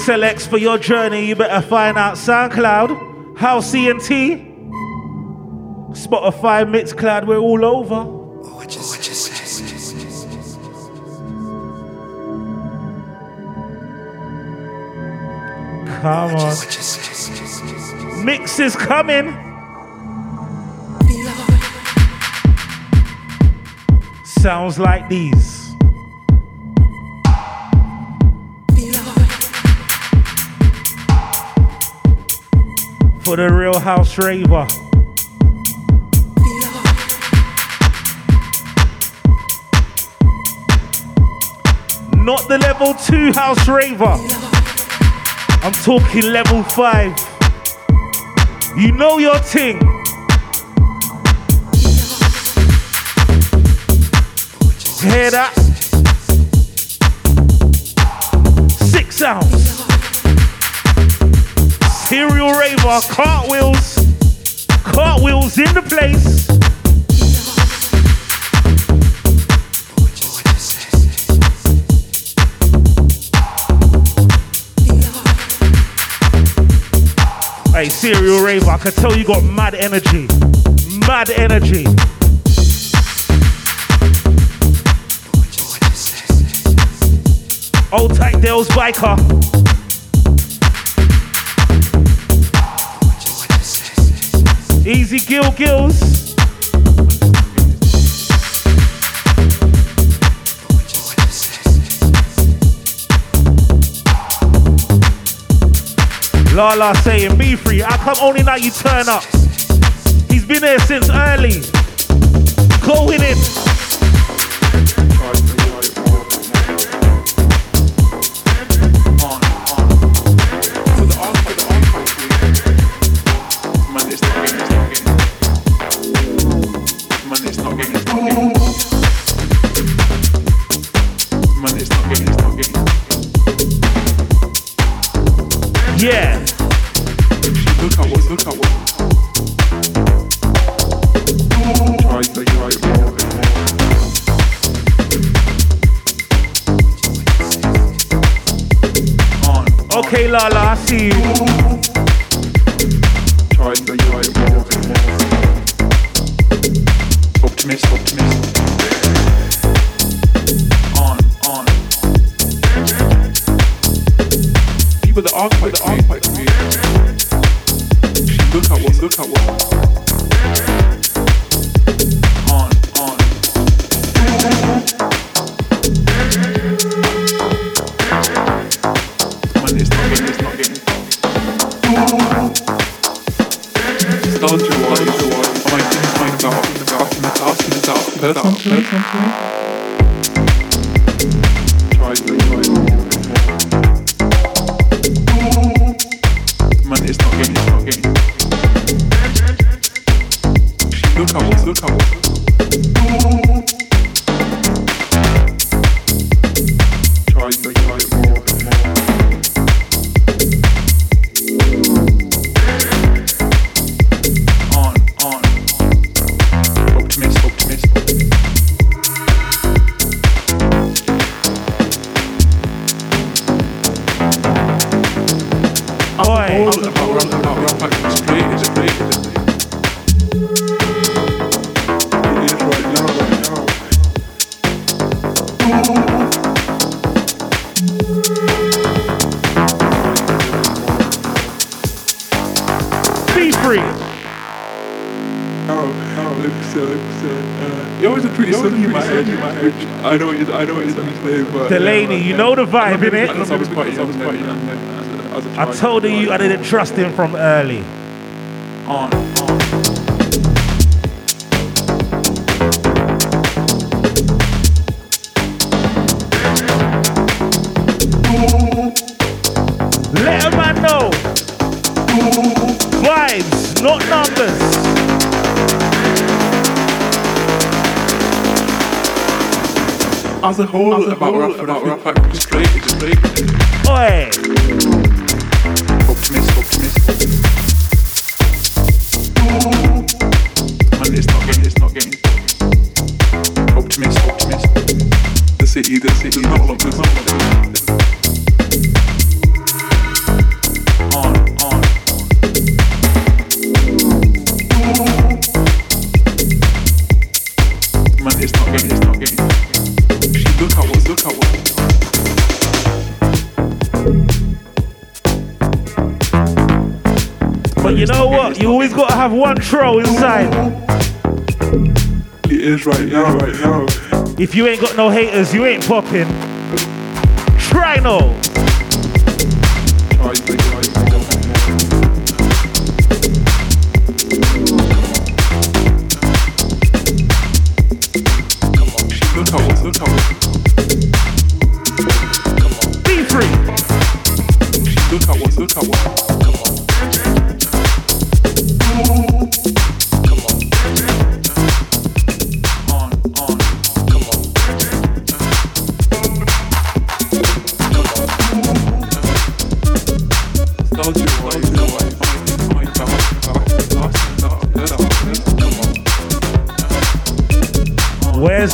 Selects for your journey, you better find out SoundCloud, House ENT, Spotify, Mixcloud, we're all over. Come on. Mix is coming. Sounds like these. House raver. Not the level two house raver. I'm talking level five. You know your thing. Hear that? Serial raver, cartwheels. Cartwheels in the place. Hey, serial raver, I can tell you got mad energy. Mad energy. Old tight Dale's biker. Easy Gill Gills. Lala saying, be free. I come only now you turn up? He's been there since early. Going in. Yeah. See you. You know the vibe, innit? I was quite young, I was quite young then. as a- as a I child. told you I didn't trust him from early. On, As a whole, about rap, about rap, like, straight, straight. Oi. Optimist, optimist. One troll inside. It is right now, right now. If you ain't got no haters, you ain't popping. Try no.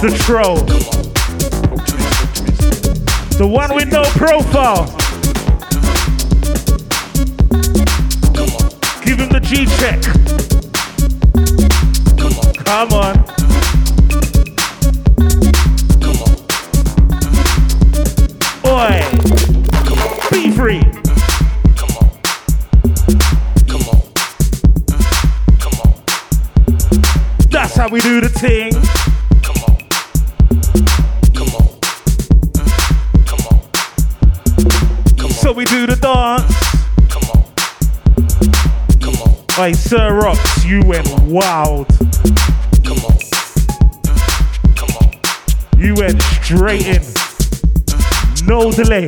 The troll? The one with no profile. Give him the G check. Come on. Oi. Be free. Come on Come on Come on That's how we do the thing. Sir Rocks, you went wild. Come on. Come on. You went straight in. No delay.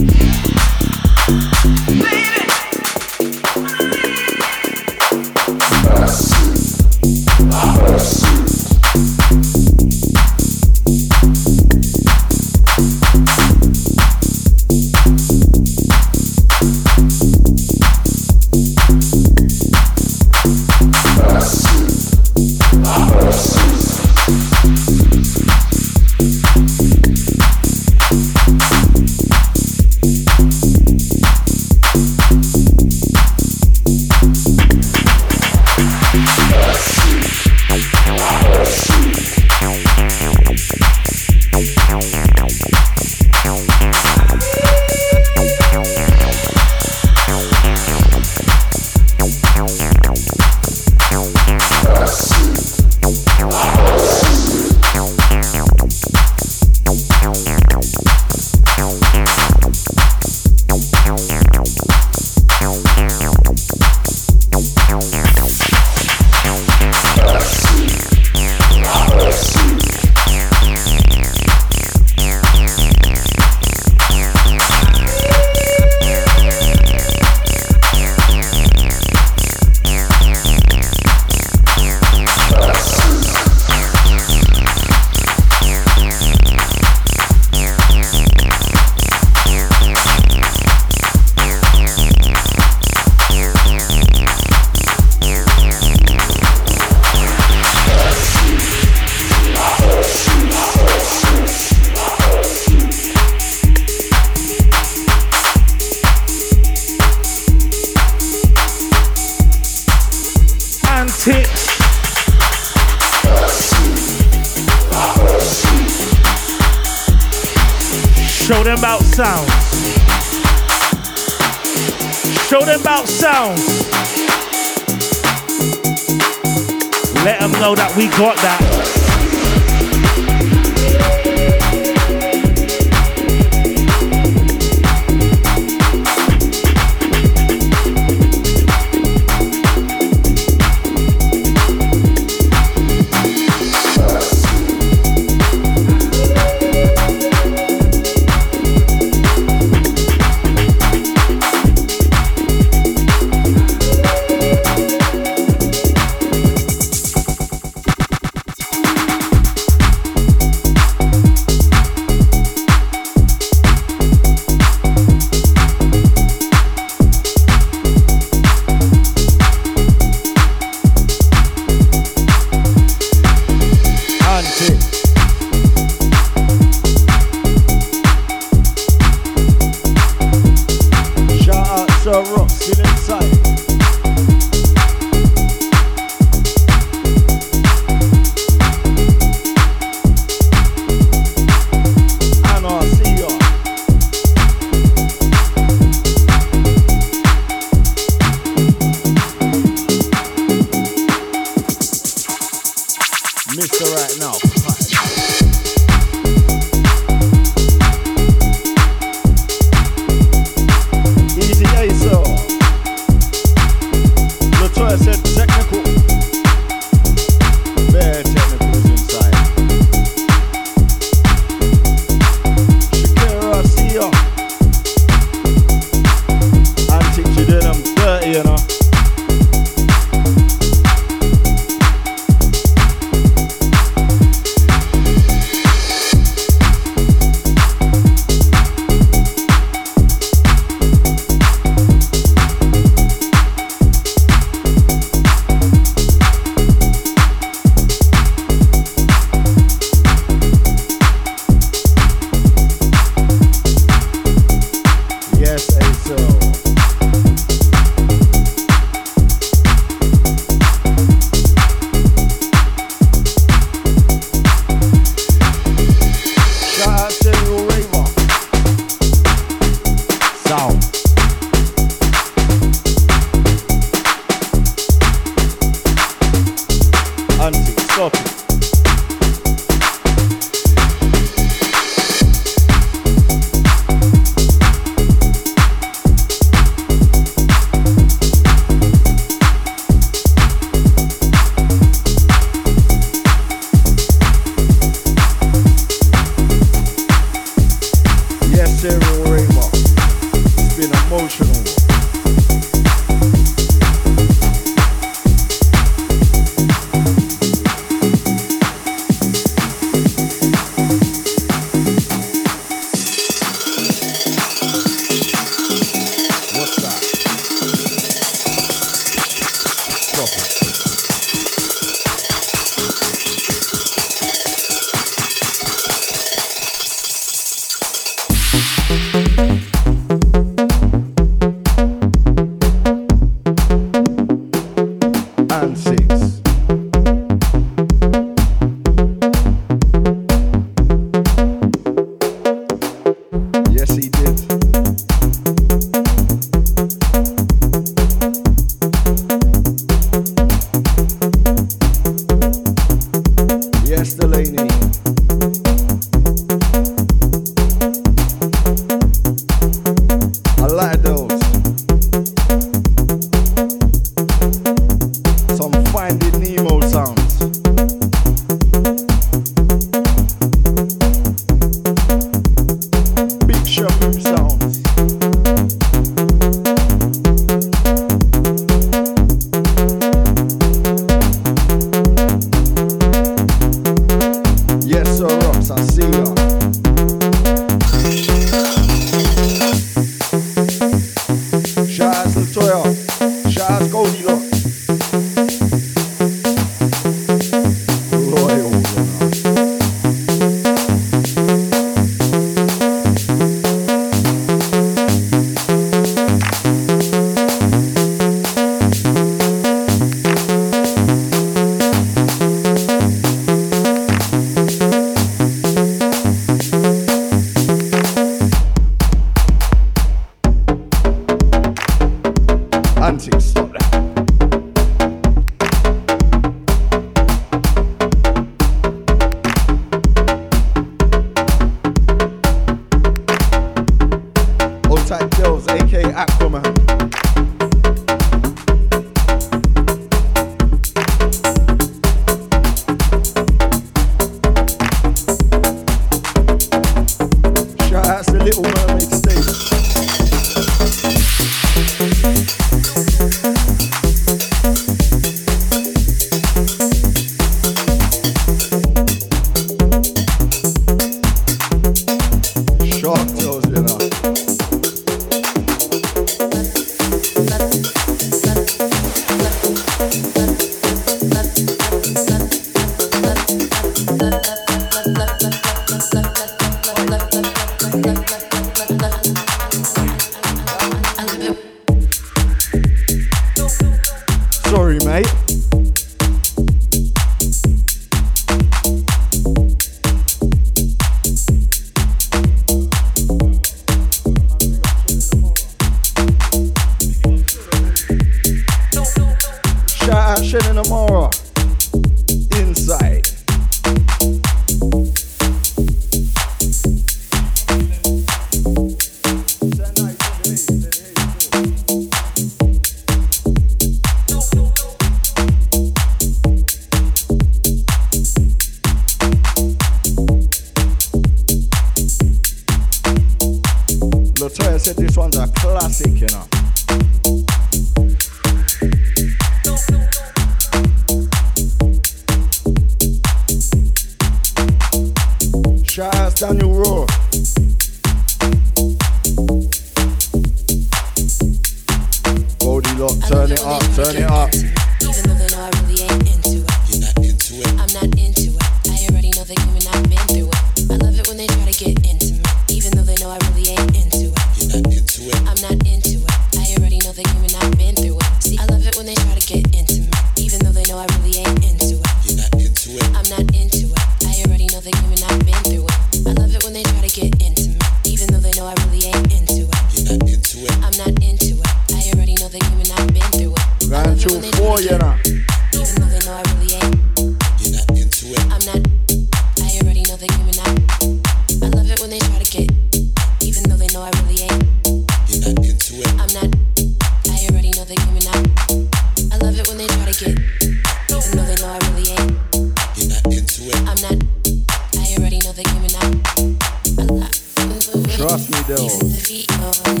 Trust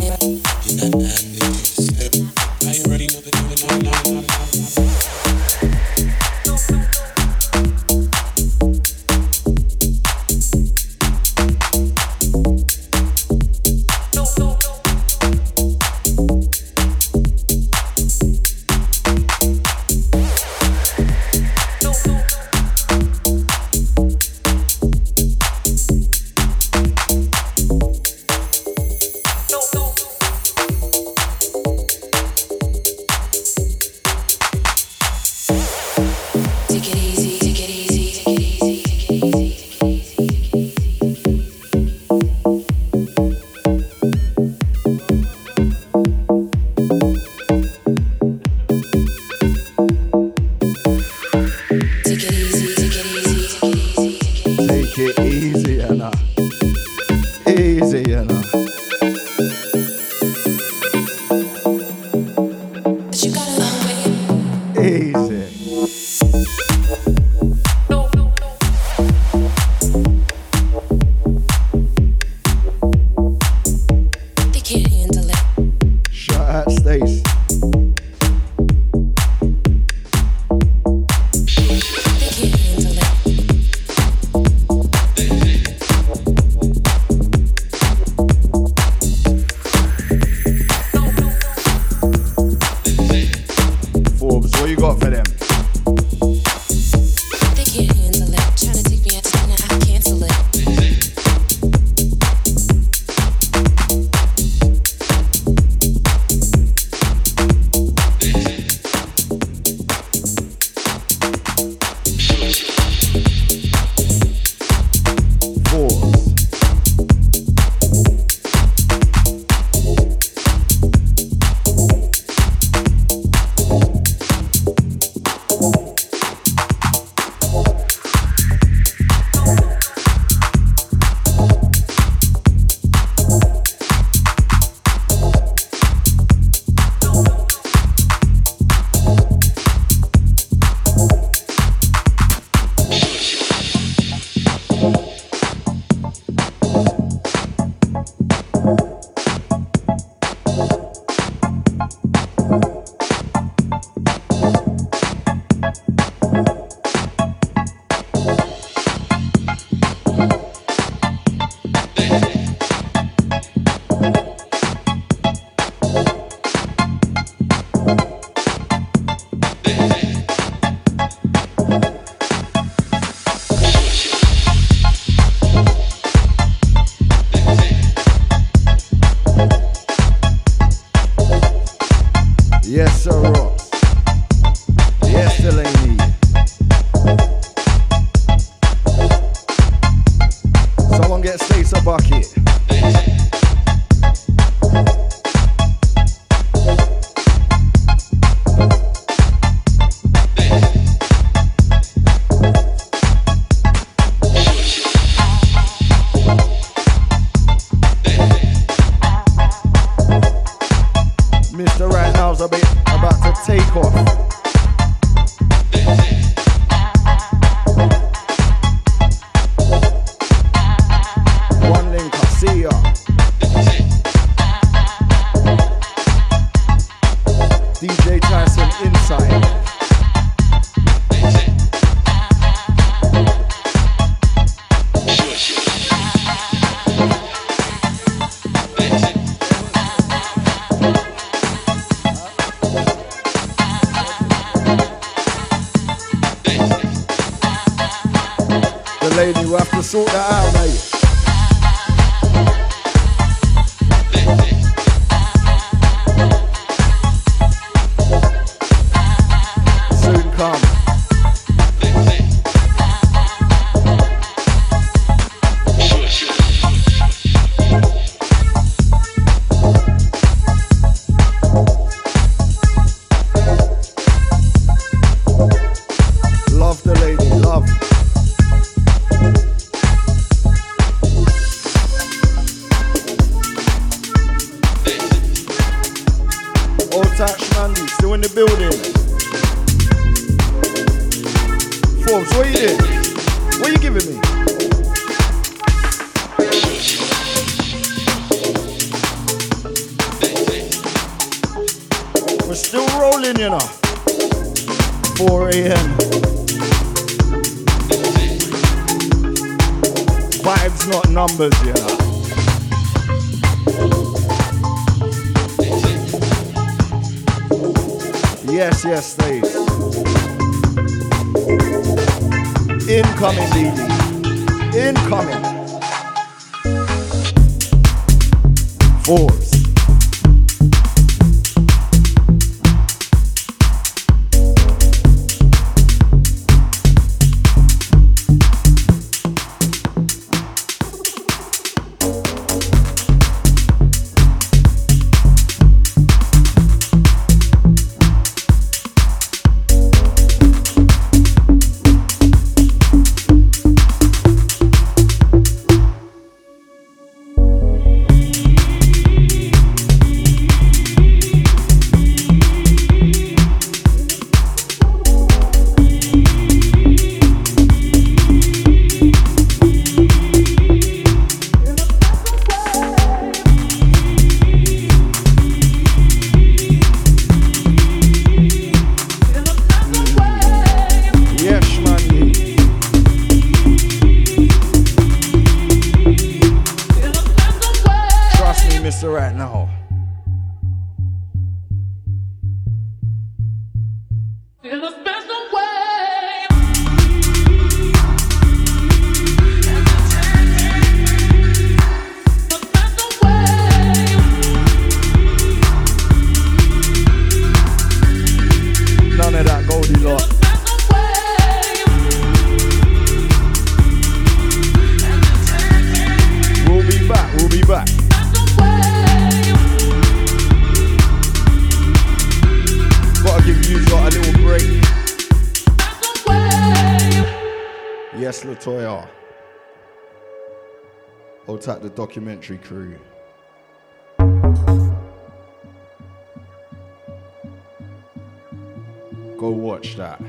Go watch that.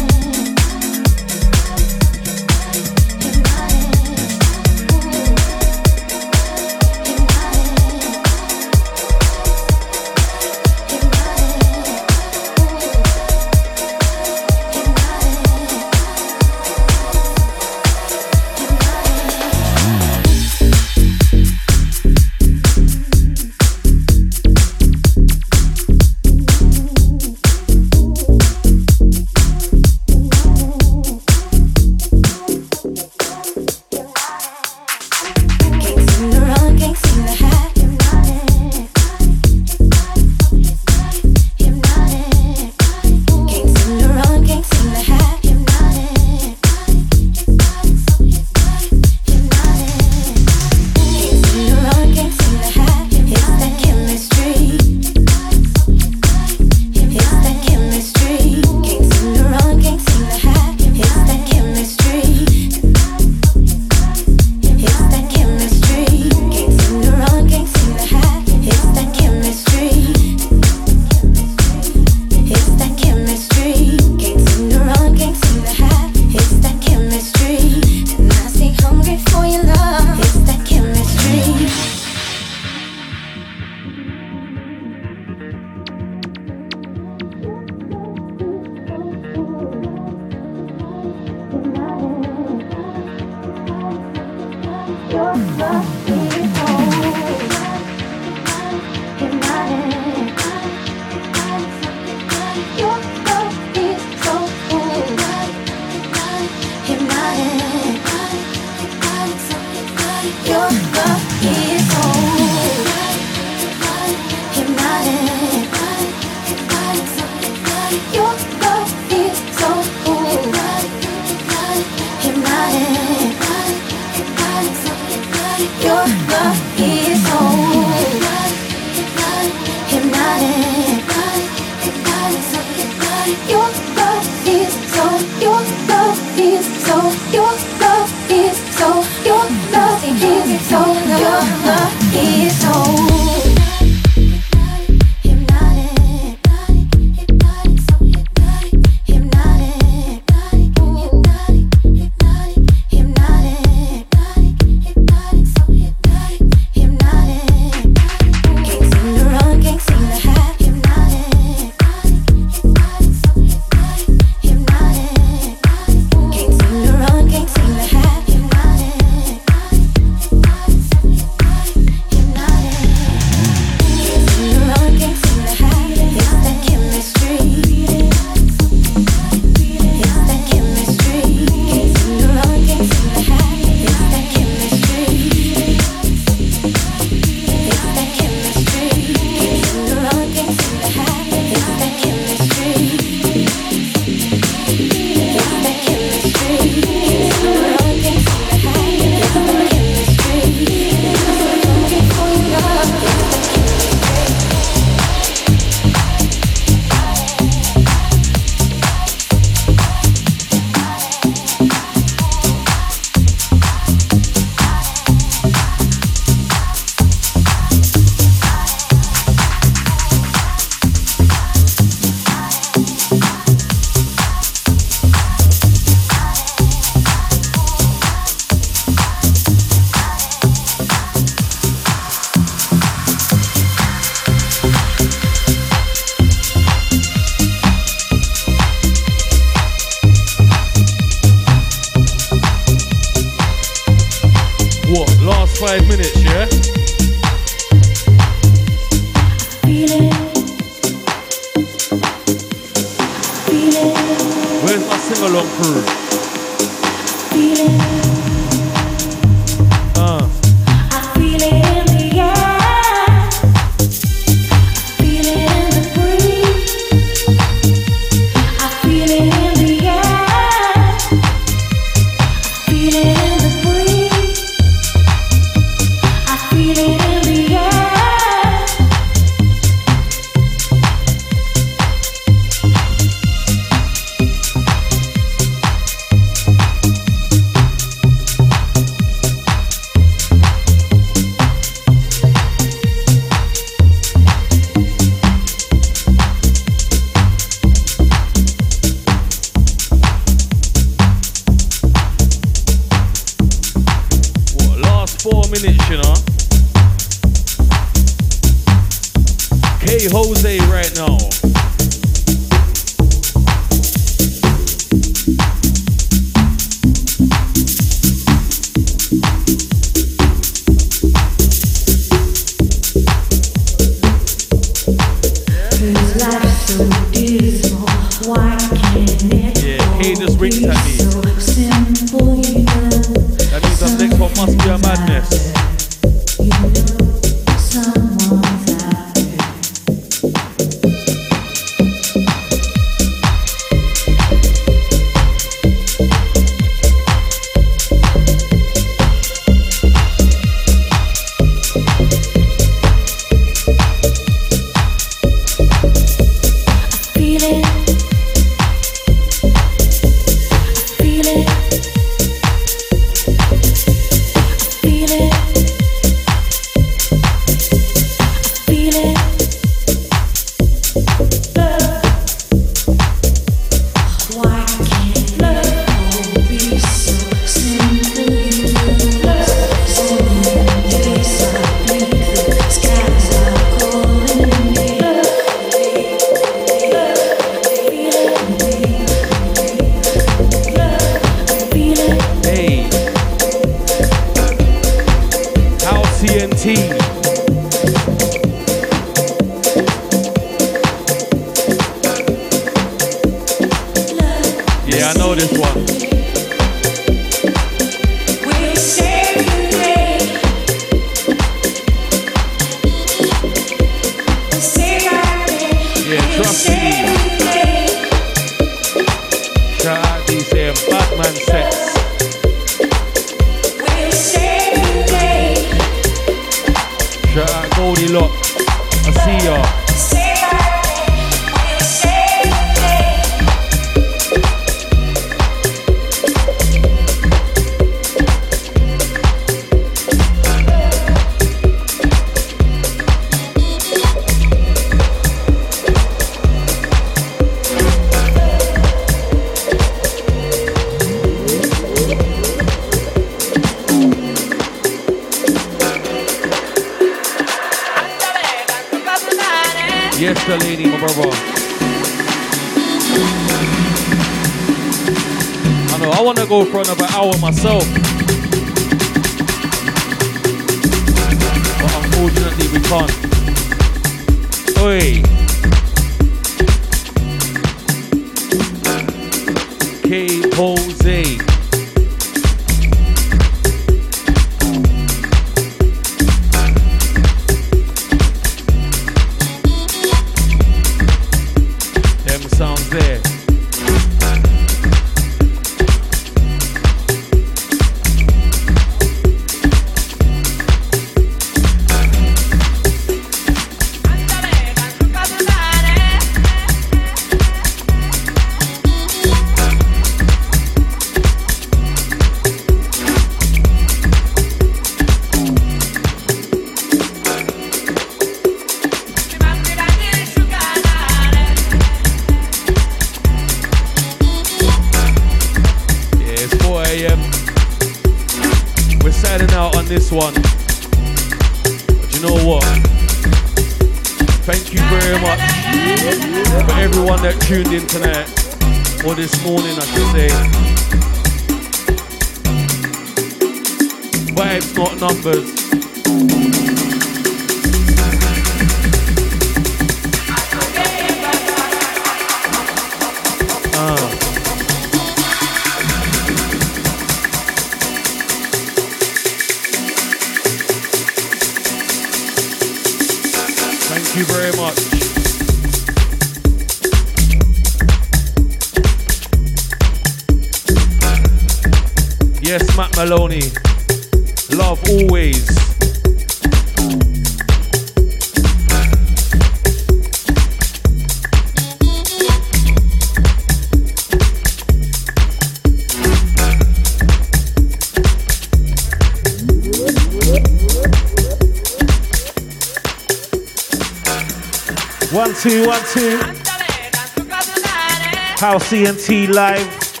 ENT Live,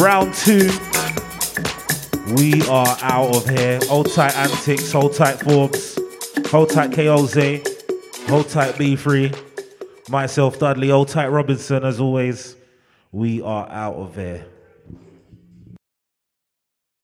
round two. We are out of here. Hold tight Anticx, hold tight Forbez, hold tight KOZ, hold tight B3, myself Dudley, hold tight Robinson as always. We are out of here.